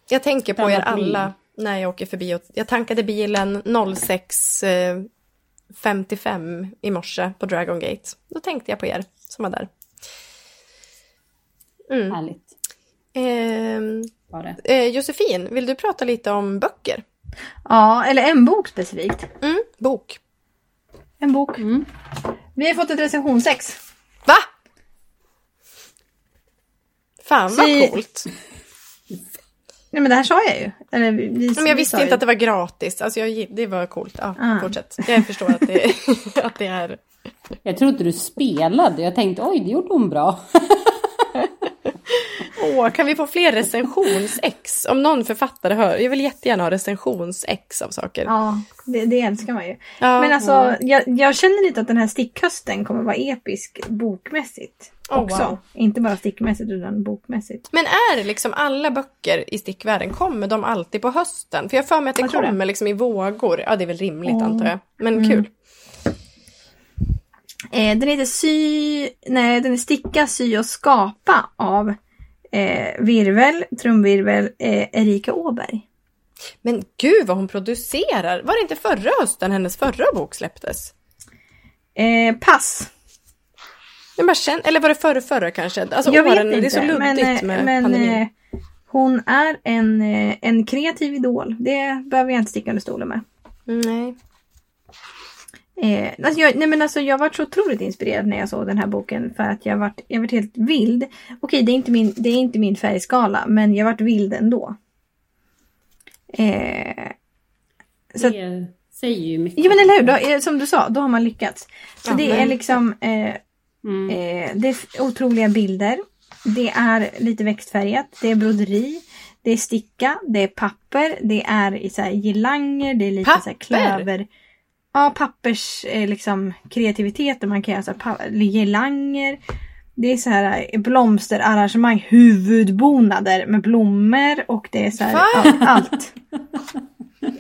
Jag tänker på er alla när jag åker förbi. Och jag tankade bilen 06.55 i morse på Dragon Gate. Då tänkte jag på er som var där. Mm. Härligt det. Eh, Josefin, vill du prata lite om böcker? Ja, eller en bok specifikt. Mm, bok. En bok. Mm. Vi har fått ett recensionsex. Va? Fan vad Si- coolt. Nej men det här sa jag ju. Eller, vi, vi, Men jag vi visste inte ju. att det var gratis. Alltså jag, det var coolt. Ja, Ah. fortsätt. Jag förstår att det, *laughs* att det är... Jag trodde du spelade. Jag tänkte oj, det gjorde hon bra. *laughs* Åh, kan vi få fler recensionsex? Om någon författare hör. Jag vill jättegärna ha recensionsex av saker. Ja, det, det älskar man ju. Ja. Men alltså, jag, jag känner lite att den här stickhösten kommer vara episk bokmässigt. Oh, också. wow. Inte bara stickmässigt utan bokmässigt. Men är det liksom alla böcker i stickvärlden, kommer de alltid på hösten? För jag för mig att det tror det. kommer liksom i vågor. Ja, det är väl rimligt Mm. antar jag. Men kul. Eh, den heter Sy... Nej, den är Sticka, sy och skapa av eh, Virvel, trumvirvel, eh, Erika Åberg. Men gud vad hon producerar! Var det inte förra hösten hennes förra bok släpptes? Eh, pass. Jag bara känner, eller var det förra, förra kanske? Alltså jag åren, vet inte. det är så luddigt men, eh, med men pandemin. eh, hon är en, eh, en kreativ idol. Det behöver jag inte sticka under stolen med. Nej. Eh, alltså jag, nej men alltså jag var så otroligt inspirerad när jag såg den här boken för att jag varit, jag varit helt vild. Okej, det är inte min, det är inte min färgskala, men jag varit vild ändå. Eh, Så att- Det säger ju mycket. ja men eller hur, då, eh, som du sa, då har man lyckats. Så Ja, det men- är liksom eh, Mm. Eh, det är otroliga bilder. Det är lite växtfärgat. Det är broderi. Det är sticka. Det är papper. Det är i så här girlanger. Det är lite så här Papper? klöver. Ja, pappers eh, liksom kreativitet. Man kan göra så här pa- girlanger. Det är så här eh, blomsterarrangemang. Huvudbonader med blommor. Och det är så här ja, allt.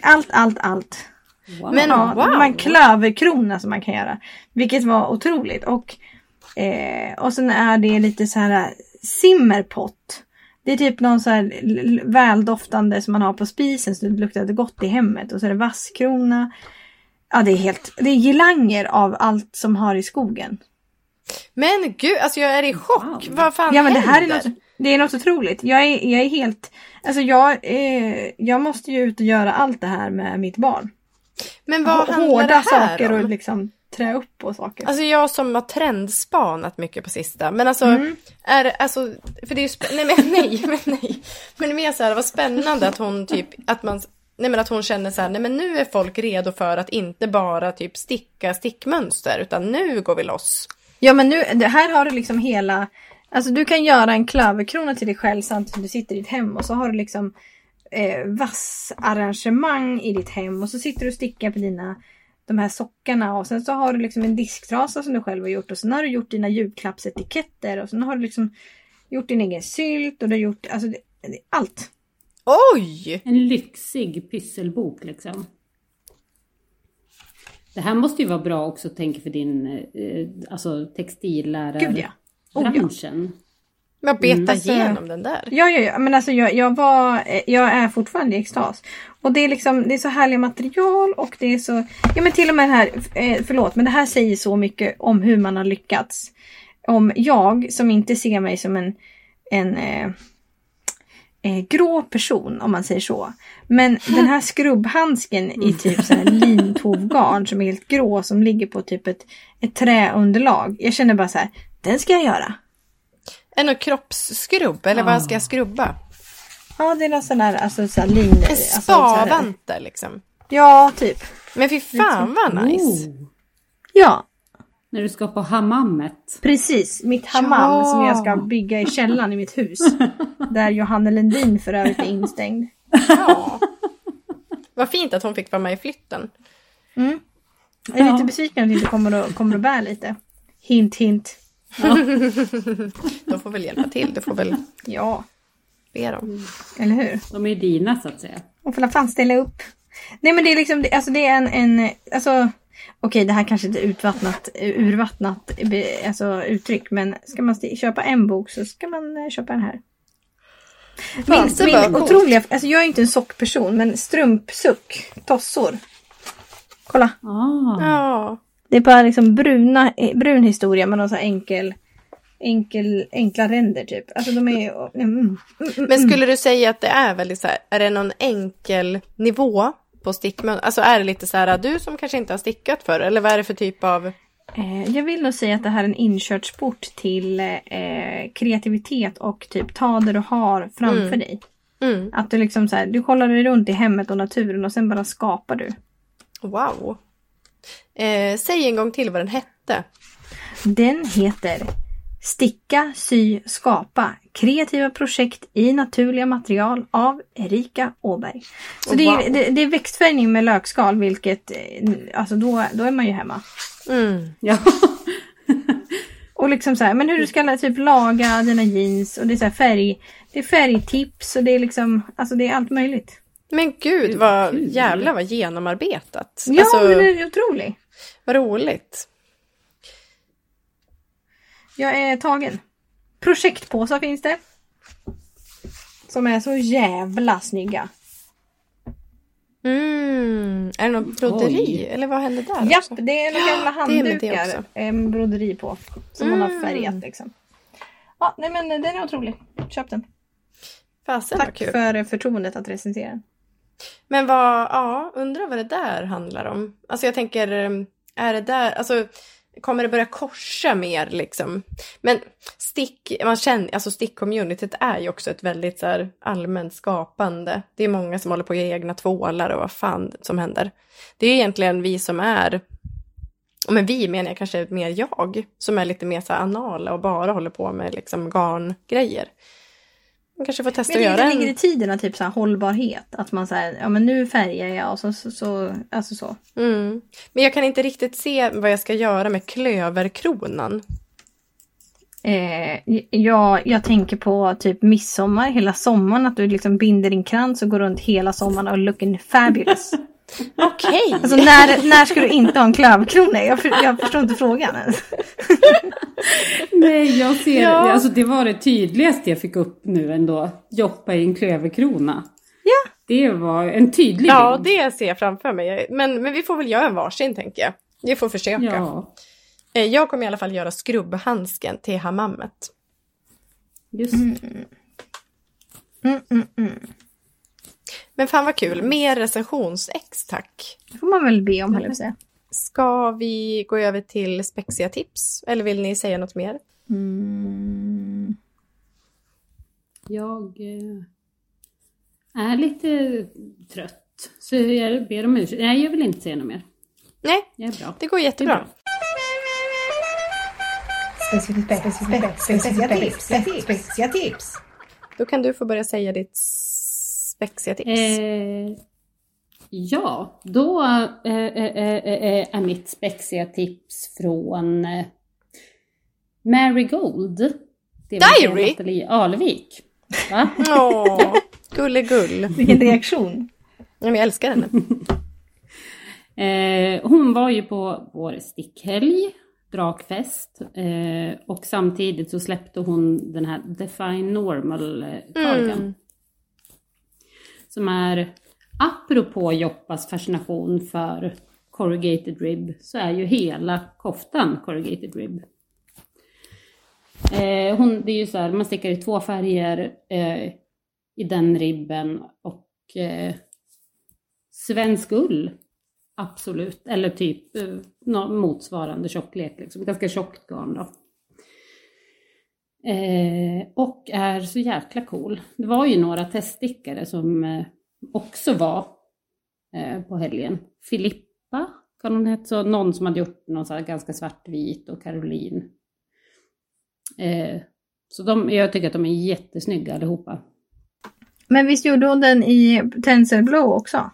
Allt, allt, allt. Wow. Men- Ja, wow. man klöverkrona som man kan göra. Vilket var otroligt. Och, eh, och sen är det lite så här simmerpott. Det är typ någon så här väldoftande som man har på spisen så det luktar gott i hemmet. Och så är det vasskrona. Ja, det är helt... Det är girlanger av allt som har i skogen. Men gud, alltså jag är i chock. Wow. Vad fan Ja, men det här är händer? något, det är något otroligt. Jag är, jag är helt... Alltså jag, eh, jag måste ju ut och göra allt det här med mitt barn. Men vad handlar Hårda det här saker om? och liksom trä upp på saker. Alltså jag som har trendspanat mycket på sista. Men alltså, Mm. är alltså, för det är ju nej men *laughs* nej, men nej. Men det är mer så här, vad spännande att hon typ, att man, nej men att hon känner så här, nej men nu är folk redo för att inte bara typ sticka stickmönster, utan nu går vi loss. Ja men nu, det här har du liksom hela, alltså du kan göra en klöverkrona till dig själv samtidigt som du sitter i ditt hem och så har du liksom eh, vassarrangemang i ditt hem och så sitter du och stickar på dina de här sockarna och sen så har du liksom en disktrasa som du själv har gjort och sen har du gjort dina julklappsetiketter och sen har du liksom gjort din egen sylt och du har gjort, alltså det, det, allt. Oj! En lyxig pysselbok liksom. Det här måste ju vara bra också, tänker för din eh, alltså textillärare Gud ja. Oh, ja. branschen. Men beta Mm, alltså- igenom den där. Ja, ja, ja. Men alltså jag, jag var, eh, jag är fortfarande i extas. Och det är liksom, det är så härliga material och det är så, ja men till och med det här, eh, förlåt, men det här säger så mycket om hur man har lyckats. Om jag som inte ser mig som en, en eh, grå person om man säger så. Men den här skrubbhandsken i typ så här lintovgarn som är helt grå som ligger på typ ett, ett träunderlag. Jag känner bara så här, den ska jag göra. En och kroppsskrubb, eller vad ska jag skrubba? Ja, det är någon sån där, alltså så här lin... En alltså, spavante liksom. Ja, typ. Men fy fan vad nice. Oh, Ja, när du ska på hammammet. precis. Mitt hammam Ja. som jag ska bygga i källaren i mitt hus. *laughs* där Johanna Lundin för övrigt är instängd. Ja. Vad fint att hon fick vara med i flytten. Mm. Jag är Ja. lite besviken att det inte kommer att, kommer att bära lite. Hint, hint. *laughs* De får väl hjälpa till, du får väl Ja, be dem. eller hur? De är dina så att säga. Och får fan ställa upp. Nej men det är liksom, alltså det är en, en alltså Okej det här kanske inte är utvattnat, urvattnat alltså, uttryck men ska man köpa en bok så ska man eh, köpa den här. Min, var min coolt. otroliga, alltså jag är inte en sockperson men strumpsuck, tossor. Kolla. Ah, Ja. Det är bara liksom bruna, eh, brun historia med någon så här enkel, enkel, enkla ränder typ. Alltså de är, mm, mm, mm, Men skulle du säga att det är väldigt så här, är det någon enkel nivå på stickmönster? Alltså är det lite så här, du som kanske inte har stickat förr, eller vad är det för typ av... Eh, jag vill nog säga att det här är en inkörsport till eh, kreativitet och typ ta det du har framför Mm. dig. Mm. Att du liksom så här, du kollar dig runt i hemmet och naturen och sen bara skapar du. Wow. Eh, säg en gång till vad den hette. Den heter Sticka, sy, skapa. Kreativa projekt i naturliga material av Erika Åberg. Så det, är, Wow. det, det är växtfärgning med lökskal vilket, eh, alltså då, då är man ju hemma. Mm. ja. *laughs* Och liksom så här, men hur du ska typ laga dina jeans och det är så här färg, det är färgtips och det är liksom, alltså det är allt möjligt. Men gud, vad jävlar vad genomarbetat. Ja, alltså, men det är otroligt. vad roligt. Jag är tagen. Projektpåsar finns det. Som är så jävla snygga. Mm. Är det något broderi? Oj. Eller vad hände där? Också? det är några gamla det handdukar också. eh, broderi på. Som man har Mm. färgat liksom. Ja, nej men den är otrolig. Köp den. Fasen Tack kul. för förtroendet att recensera den. Men vad, ja, undrar vad det där handlar om. Alltså jag tänker, eh, är det där, alltså kommer det börja korsa mer liksom? Men stick, man känner, alltså stickcommunityt är ju också ett väldigt så här allmänt skapande. Det är många som håller på att göra egna tvålar och vad fan som händer. Det är ju egentligen vi som är, och men vi menar jag kanske mer jag, som är lite mer så här anala och bara håller på med liksom garngrejer. Man kanske får testa Men att det göra ligger en... i tiden att typ så här hållbarhet. Att man säger, ja men nu färgar jag och så, så, så alltså så. Mm. Men jag kan inte riktigt se vad jag ska göra med klöverkronan. Eh, jag, jag tänker på typ midsommar, hela sommaren. Att du liksom binder din krans och går runt hela sommaren och looking fabulous. *laughs* Okej! Alltså när, när ska du inte ha en klövkrona? Jag, för, jag förstår inte frågan ens. Nej, jag ser, Ja. alltså det var det tydligaste jag fick upp nu ändå. Joppa i en klöverkrona. Ja. Det var en tydlig Ja, bild. det ser jag framför mig. Men, men vi får väl göra en varsin, tänker jag. Vi får försöka. Ja, Eh, Jag kommer i alla fall göra skrubbhandsken till hammammet. just Mm, mm, mm. Men fan vad kul. Mer recensionsex, tack. Det får man väl be om, höll jag säga. Ska vi gå över till spexiga tips? Eller vill ni säga något mer? Mm. Jag eh, är lite trött. Så jag ber om ursäkt. Nej, jag vill inte säga något mer. Nej, Jag är bra. det går jättebra. Det är bra. Speciella tips, speciella tips. Då kan du få börja säga ditt spexiga tips. Eh, ja, då eh, eh, eh, eh, är mitt spexiga tips från eh, Mary Gold. Det var Diary? Nathalie Alevik. Va? Åh, *laughs* gulligull. Vilken reaktion. Ja, men jag älskar henne. *laughs* Eh, hon var ju på vår stickhelg, drakfest, eh, och samtidigt så släppte hon den här Define Normal eh, cardigan. Mm. Som är, apropå Joppas fascination för corrugated rib, så är ju hela koftan corrugated rib. Eh, hon, det är ju så här, man stickar i två färger eh, i den ribben och eh, svensk ull, absolut. Eller typ eh, motsvarande tjocklek, liksom. ganska tjockt garn då. Eh, och är så jäkla cool. Det var ju några teststickare som eh, också var eh, på helgen. Filippa, kan hon heta så? Någon som hade gjort någon så ganska svartvit och Caroline. Så de, jag tycker att de är jättesnygga allihopa. Men visst gjorde hon den i Tencel Blow också?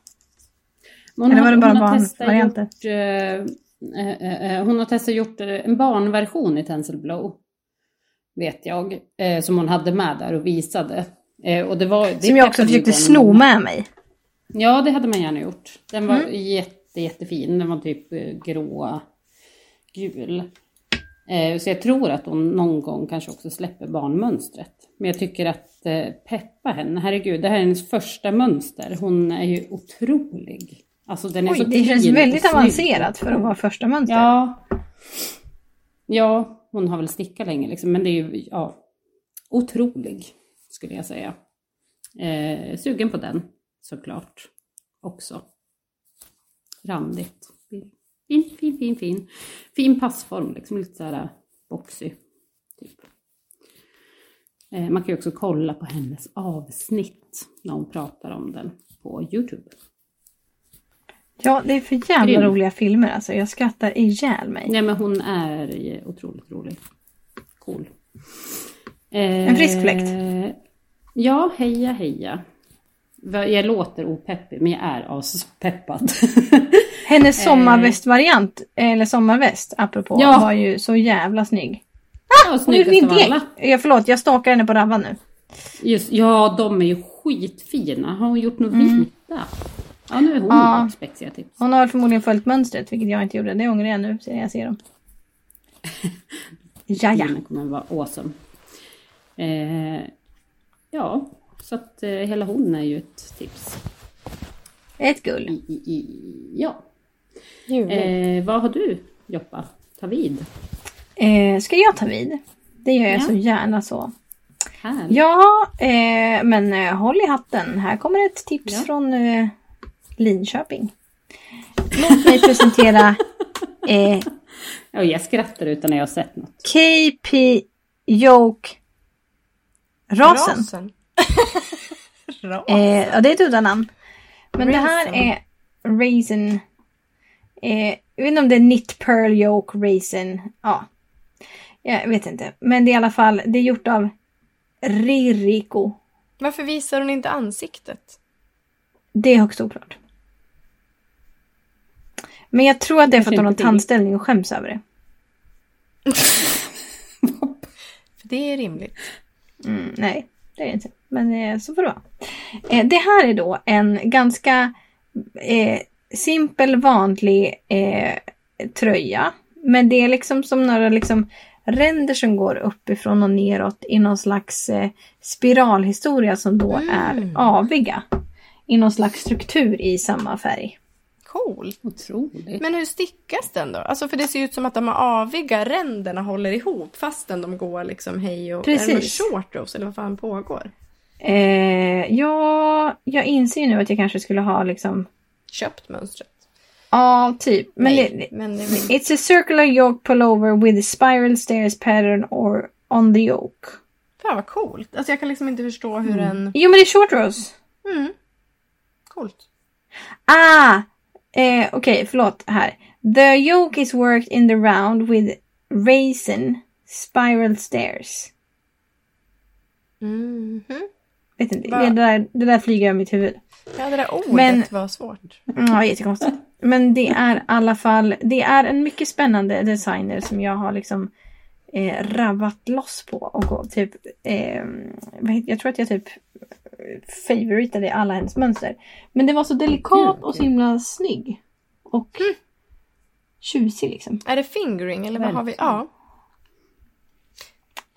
Men Eller var det bara barnvarianter? Hon har testat gjort en barnversion i Tencel Blow. Vet jag. Eh, som hon hade med där och visade. Eh, och det var, det Som jag också försökte sno med mig. Ja, det hade man gärna gjort. Den var Mm. jätte, jättefin. Den var typ eh, grå, gul. Eh, så jag tror att hon någon gång kanske också släpper barnmönstret. Men jag tycker att eh, peppa henne. Herregud, det här är hennes första mönster. Hon är ju otrolig. Alltså den är Oj, så det känns väldigt avancerat för att vara första mönster. Ja. Ja, hon har väl stickat länge liksom. Men det är ju, ja, otrolig skulle jag säga. Eh, sugen på den såklart också. Randigt. Fin, fin, fin, fin. Fin passform liksom, lite såhär boxy. Typ. Eh, man kan ju också kolla på hennes avsnitt när hon pratar om den på Youtube. Ja, det är för jävla Grym. roliga filmer alltså. Jag skrattar ihjäl mig. Nej men hon är otroligt rolig. Cool. En frisk fläkt. Eh, Ja, heja heja. Jag låter opeppig men jag är aspeppad. *laughs* Hennes sommarvästvariant, eller sommarväst apropå, Ja. var ju så jävla snygg. ja, är det snyggast av alla. deg. Ja, förlåt, jag stalkar henne på Rabban nu. Just, ja, de är ju skitfina. Har hon gjort något vita? Ja, nu är hon. Ja. spexiga tips. Hon har förmodligen följt mönstret, vilket jag inte gjorde. Det ångrar jag nu när jag ser dem. *laughs* Ja, ja. Den kommer vara awesome. Eh, ja, så att eh, hela hon är ju ett tips. Ett gull. I, i, i, ja. Eh, vad har du Joppa? Ta vid. Eh, ska jag ta vid? Det gör jag Ja. så gärna så. Här. Ja, eh, men eh, håll i hatten. Här kommer ett tips Ja. från eh, Linköping. Låt mig presentera *laughs* eh, Oj, jag skrattar utan att jag har sett något. KP Yoke Rasen. Rasen. Ras. *laughs* Eh, ja, det är ett udda-namn. Men det här Raisin. är Raisin. Eh, jag vet inte om det är Knit Pearl Yoke Raisin. Ja. Jag vet inte. Men det är i alla fall, det är gjort av Ririko. Varför visar hon inte ansiktet? Det är högst oklart. Men jag tror att det är för att hon har tandställning och skäms över det. *laughs* För det är rimligt. Mm, nej, det är det inte. Men eh, så får det vara. Eh, det här är då en ganska eh, simpel, vanlig eh, tröja. Men det är liksom som några liksom ränder som går uppifrån och neråt i någon slags eh, spiralhistoria som då Mm. är aviga. I någon slags struktur i samma färg. Coolt. Otroligt. Men hur stickas den då? Alltså för det ser ut som att de aviga ränderna håller ihop fastän de går liksom hej och... Är det Precis. short rows eller vad fan pågår? Eh, ja, jag inser nu att jag kanske skulle ha liksom, Köpt mönstret? ja typ. Men Nej, det, men det It's a circular yoke pullover with a spiral stairs pattern or on the yoke. Fan vad coolt. Alltså jag kan liksom inte förstå hur en... Jo men det är short rows. Mm. Coolt. Ah! Eh, Okej, förlåt här. The yoke is worked in the round with raisin spiral stairs. Mhm. Vet inte, Va? det där, det där flyger över mitt huvud. Ja, det där ordet Men- var svårt. Ja, jättekonstigt. Men det är i alla fall, det är en mycket spännande designer som jag har liksom eh, rabbat loss på. Och och typ, eh, jag tror att jag typ favoritade alla hennes mönster. Men det var så delikat och så himla snygg. Och tjusig liksom. Är det fingering eller vad har vi? Ja.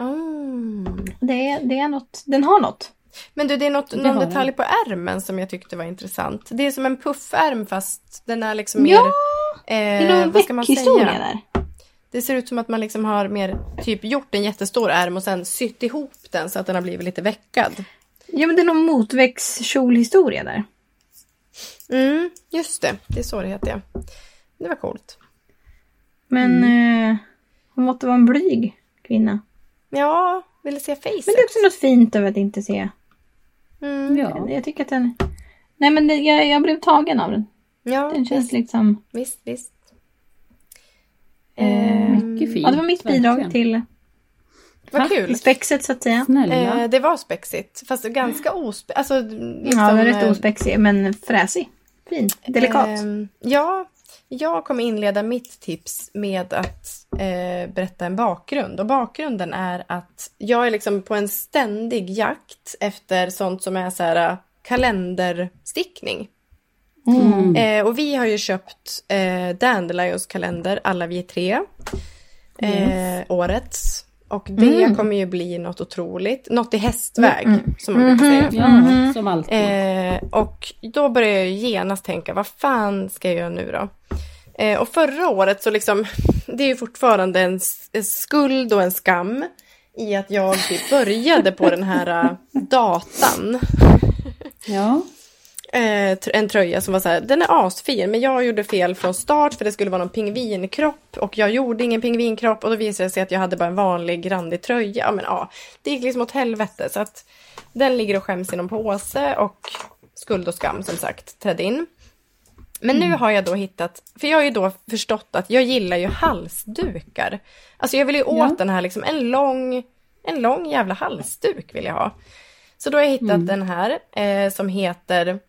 Mm. Det är, det är något, den har något. Men du, det är något, Det någon detalj på ärmen som jag tyckte var intressant. Det är som en puffärm fast den är liksom Ja, mer... Det Eh, är någon vad ska man säga? där. Det ser ut som att man liksom har mer typ gjort en jättestor ärm och sen sytt ihop den så att den har blivit lite veckad. Ja men det är någon motväxtkjolhistoria där. Mm, just det. Det är så det heter ja. Det var coolt. Men eh, hon måste vara en blyg kvinna. Ja, ville se facet. Men det är också något fint över att inte se. Mm. Ja. Jag tycker att den... Nej men det, jag, jag blev tagen av den. Ja, Den känns visst, liksom... visst, visst. Eh, Mycket fint. Ja, det var mitt bidrag verkligen. till, Vad kul. spexet så att säga. Snälla. Eh, det var spexigt, fast ganska ospe... Alltså, liksom, ja, rätt eh, ospexig men fräsig. Fin. Delikat. ehm, ja, jag kommer inleda mitt tips med att eh, berätta en bakgrund. Och bakgrunden är att jag är liksom på en ständig jakt efter sånt som är så här eh, kalenderstickning. Mm. Eh, och vi har ju köpt eh, Dandelions kalender, alla vi tre. Eh, årets. Och det Mm. kommer ju bli något otroligt. Något i hästväg, Mm, mm. som man brukar säga. Ja, Mhm. som alltid. Eh, och då börjar jag ju genast tänka, vad fan ska jag göra nu då? Eh, och förra året så liksom, *laughs* det är ju fortfarande en, en skuld och en skam i att jag typ började på den här eh, datan. Ja. Eh, en tröja som var så här, den är asfin men jag gjorde fel från start för det skulle vara någon pingvinkropp och jag gjorde ingen pingvinkropp och då visade det sig att jag hade bara en vanlig randig tröja. Ja, men ja, det gick liksom åt helvete så att den ligger och skäms i någon påse och skuld och skam som sagt trädde in. Men nu har jag då hittat, för jag har ju då förstått att jag gillar ju halsdukar. Alltså jag vill ju åt Ja. den här liksom, en lång, en lång jävla halsduk vill jag ha. Så då har jag hittat den här eh, som heter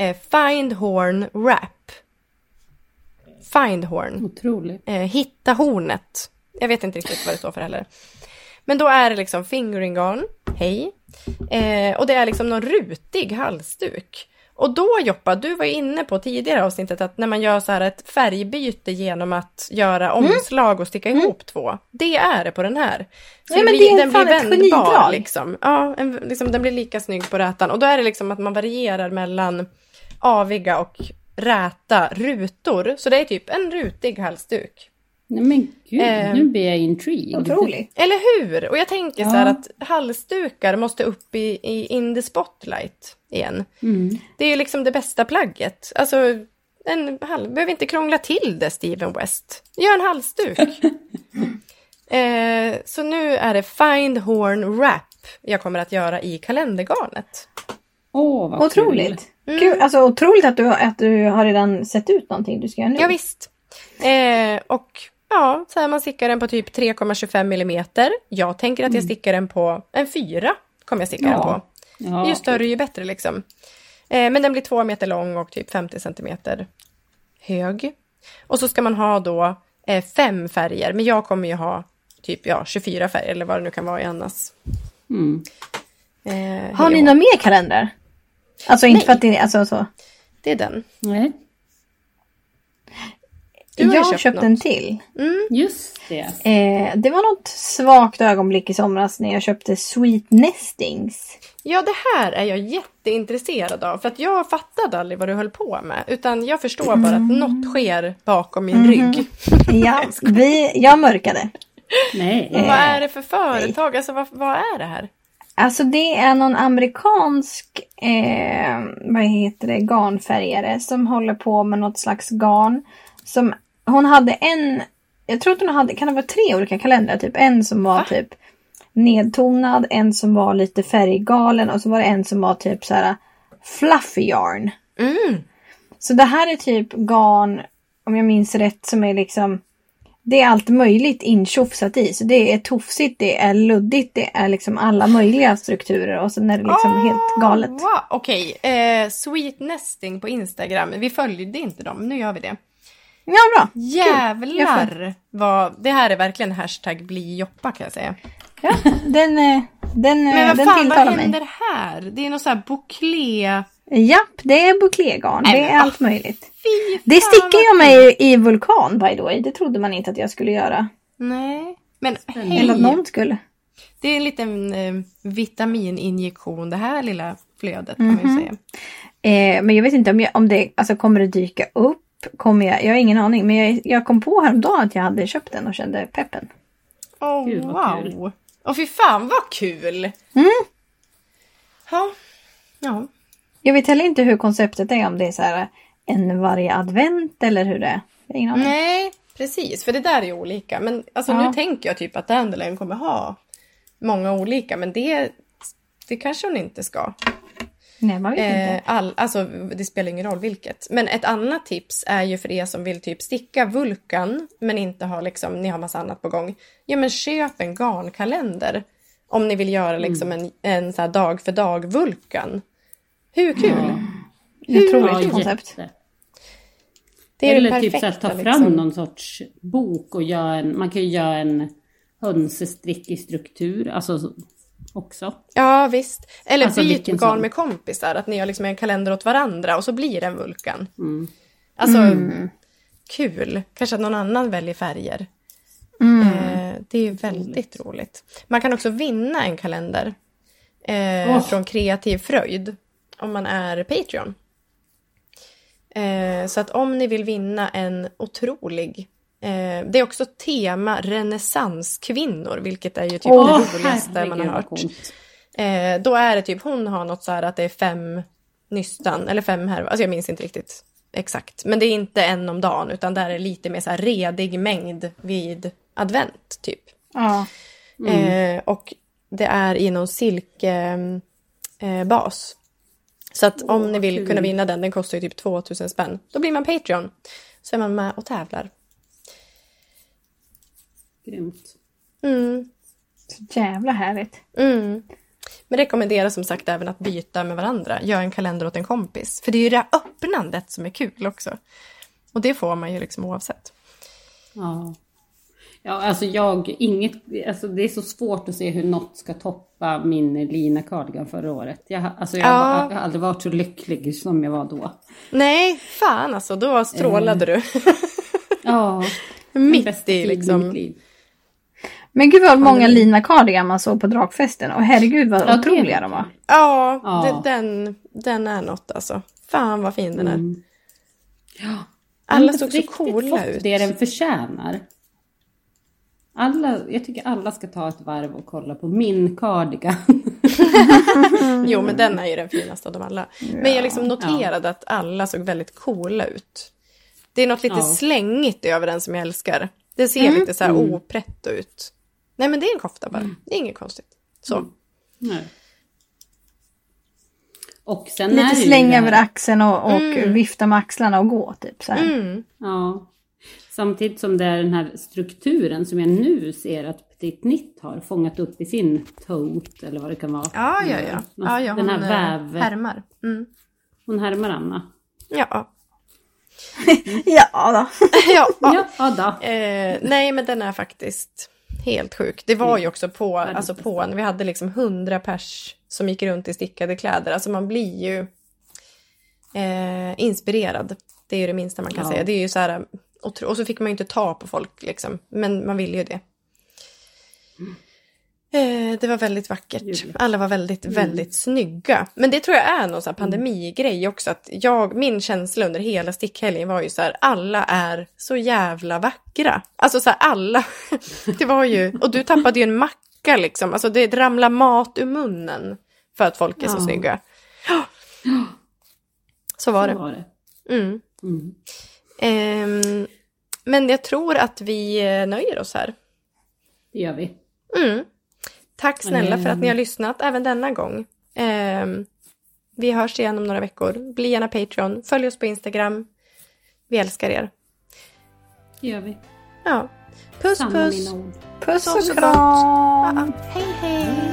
eh, Find Horn Wrap. Find Horn. Otroligt. Eh, hitta hornet. Jag vet inte riktigt vad det står för heller. Men då är det liksom fingering garn, hej. Eh, och det är liksom någon rutig halsduk. Och då Joppa, du var ju inne på tidigare avsnittet att när man gör så här ett färgbyte genom att göra omslag och sticka ihop två. Det är det på den här. Så Ja, men blir- det är den blir vändbar liksom. Ja, en, liksom, den blir lika snygg på rätan. Och då är det liksom att man varierar mellan aviga och räta rutor. Så det är typ en rutig halsduk. Nej men gud, Eh, nu blir jag intrigued. Otroligt. Eller hur? Och jag tänker så här Ja. att halsdukar måste upp i, i in the spotlight igen. Mm. Det är ju liksom det bästa plagget. Alltså, en hal- behöver inte krångla till det, Steven West. Gör en halsduk. *laughs* eh, så nu är det Find Horn Wrap jag kommer att göra i kalendergarnet. Åh, vad Otroligt. kul. Kul. Alltså otroligt att du, att du har redan sett ut någonting du ska göra nu. Ja, visst. Eh, och ja, så här man stickar den på typ 3,25 millimeter. Jag tänker att jag stickar den på en 4. Kommer jag sticka den Ja. på. Ja, ju större ju bättre liksom. Eh, men den blir två meter lång och typ 50 centimeter hög. Och så ska man ha då eh, fem färger, men jag kommer ju ha typ ja, 24 färger eller vad det nu kan vara i Annas. Mm. Eh, Har ni några mer kalendrar? Alltså inte Nej. för att det alltså så. Det är den. Nej, Du har jag köpt köpt en till. just det. Eh, det var något svagt ögonblick i somras när jag köpte Sweet Nestings. Ja, det här är jag jätteintresserad av. För att jag fattade aldrig vad du höll på med. Utan jag förstår bara att något sker bakom min rygg. *laughs* Ja, vi, jag mörkade. Nej. Och vad är det för företag? Alltså vad, vad är det här? Alltså det är någon amerikansk eh, vad heter det, garnfärgare som håller på med något slags garn. Som, hon hade en, jag tror att hon hade, kan det vara tre olika kalendrar? Typ en som var Va? typ nedtonad, en som var lite färggalen och så var det en som var typ så här fluffy yarn. Mm. Så det här är typ garn, om jag minns rätt, som är liksom det är allt möjligt intjofsat i. Så det är tofsigt, det är luddigt, det är liksom alla möjliga strukturer och sen är det liksom Ah, helt galet. Wow. Okej, eh, Sweet Nesting på Instagram. Vi följde inte dem, nu gör vi det. Ja, bra. Jävlar! Vad, det här är verkligen hashtag bli Joppa kan jag säga. Ja, den, eh, den, eh, Men vad den fan, vad mig. händer här? Det är något så här bouclé... Japp, det är bouclégarn. Det är allt möjligt. Det fan, stickar jag mig i vulkan by the way. Det trodde man inte att jag skulle göra. Nej. Men Eller att hej! någon skulle. Det är en liten eh, vitamininjektion det här lilla flödet kan man ju säga. Eh, men jag vet inte om, jag, om det alltså, kommer att dyka upp. Kommer jag, jag har ingen aning. Men jag, jag kom på häromdagen att jag hade köpt den och kände peppen. Åh, Gud, vad kul. wow! Åh fy fan vad kul! Mm. Ja. Ja. Jag vet heller inte hur konceptet är. Om det är så här en varje advent eller hur det är. Ingen aning. Nej, precis. För det där är olika. Men alltså, Ja. nu tänker jag typ att Dandelion kommer ha många olika. Men det, det kanske hon inte ska. Nej, man vet Eh, inte. all, alltså, det spelar ingen roll vilket. Men ett annat tips är ju för er som vill typ sticka vulkan men inte har liksom, ni har massa annat på gång. Ja men köp en garnkalender. Om ni vill göra liksom en, en så dag för dag vulkan. Hur kul? Otroligt Ja, koncept. jätte. Det är Eller det typ så här, ta fram liksom. någon sorts bok och göra en, man kan ju göra en hönsestrick i struktur, alltså så- också. Ja visst. Eller Alltså, byt garn med kompisar. Att ni har liksom en kalender åt varandra och så blir det en vulkan. Mm. Alltså Mm. kul. Kanske att någon annan väljer färger. Mm. Eh, det är ju väldigt roligt. Man kan också vinna en kalender eh, Åh. från Kreativ Fröjd om man är Patreon. Eh, så att om ni vill vinna en otrolig eh, det är också tema renässanskvinnor, vilket är ju typ Åh, det roligaste man har hört. Eh, då är det typ, hon har något så här att det är fem nystan, eller fem här, alltså jag minns inte riktigt exakt. Men det är inte en om dagen, utan där är lite mer så här redig mängd vid advent, typ. Ja. Eh, och det är i någon silkebas. Eh, bas. Så att om ni vill kul. kunna vinna den, den kostar ju typ 2000 spänn. Då blir man Patreon. Så är man med och tävlar. Grymt. Så jävla härligt. Mm. Men rekommenderar som sagt även att byta med varandra. Gör en kalender åt en kompis. För det är ju det här öppnandet som är kul också. Och det får man ju liksom oavsett. Ja. Ja, alltså jag, inget, alltså det är så svårt att se hur något ska toppa min lina cardigan förra året. Jag, har- alltså jag, Ja. har- jag har aldrig varit så lycklig som jag var då. Nej, fan alltså. Då strålade du. Ja, *laughs* Mitt i liksom... mitt liv. Men gud vad många lina cardigan man såg på drakfesten och herregud vad Ja, otroliga de var. Ja, Ja. det- Den, den är något alltså. Fan vad fin den är. Mm. Ja. Alla såg så coola ut. det den förtjänar. Alla, jag tycker alla ska ta ett varv och kolla på min cardigan. *laughs* Jo, men den är ju den finaste av dem alla. Men jag liksom noterade att alla såg väldigt coola ut. Det är något lite Ja. slängigt över den som jag älskar. Det ser lite så här opretto ut. Nej, men det är en kofta bara. Det är inget konstigt. Så. Nej. Och sen Lite släng över axeln och, och vifta med axlarna och gå typ så här. Mm. Ja. Samtidigt som det är den här strukturen som jag nu ser att Petit Nitt har fångat upp i sin tote eller vad det kan vara. Ja, ja, ja. ja, ja den här eh, väv... Härmar. Mm. Hon härmar Anna. Ja. *laughs* Ja då. *laughs* ja. Ja, ja då. Eh, nej, men den är faktiskt helt sjuk. Det var ju också på, alltså på en, vi hade liksom hundra pers som gick runt i stickade kläder. Alltså man blir ju eh, inspirerad. Det är ju det minsta man kan Ja. säga. Det är ju så här, och, och så fick man ju inte ta på folk liksom, men man ville ju det. Eh, det var väldigt vackert. Alla var väldigt, väldigt snygga. Men det tror jag är någon sån här pandemigrej också. Att jag, min känsla under hela stickhelgen var ju så här, alla är så jävla vackra. Alltså så här, alla. *laughs* Det var ju, och du tappade ju en macka liksom. Alltså det ramlar mat ur munnen. För att folk är så Ja. snygga. *gasps* Så var Så det. var det. Mm. Mm. Ehm, men jag tror att vi eh, nöjer oss här. Det gör vi. Mm. Tack snälla för att ni har lyssnat även denna gång. Ehm, vi hörs igen om några veckor. Bli gärna Patreon. Följ oss på Instagram. Vi älskar er. Det gör vi. Ja. Puss Samma puss. Puss och kram. Ja, hej hej.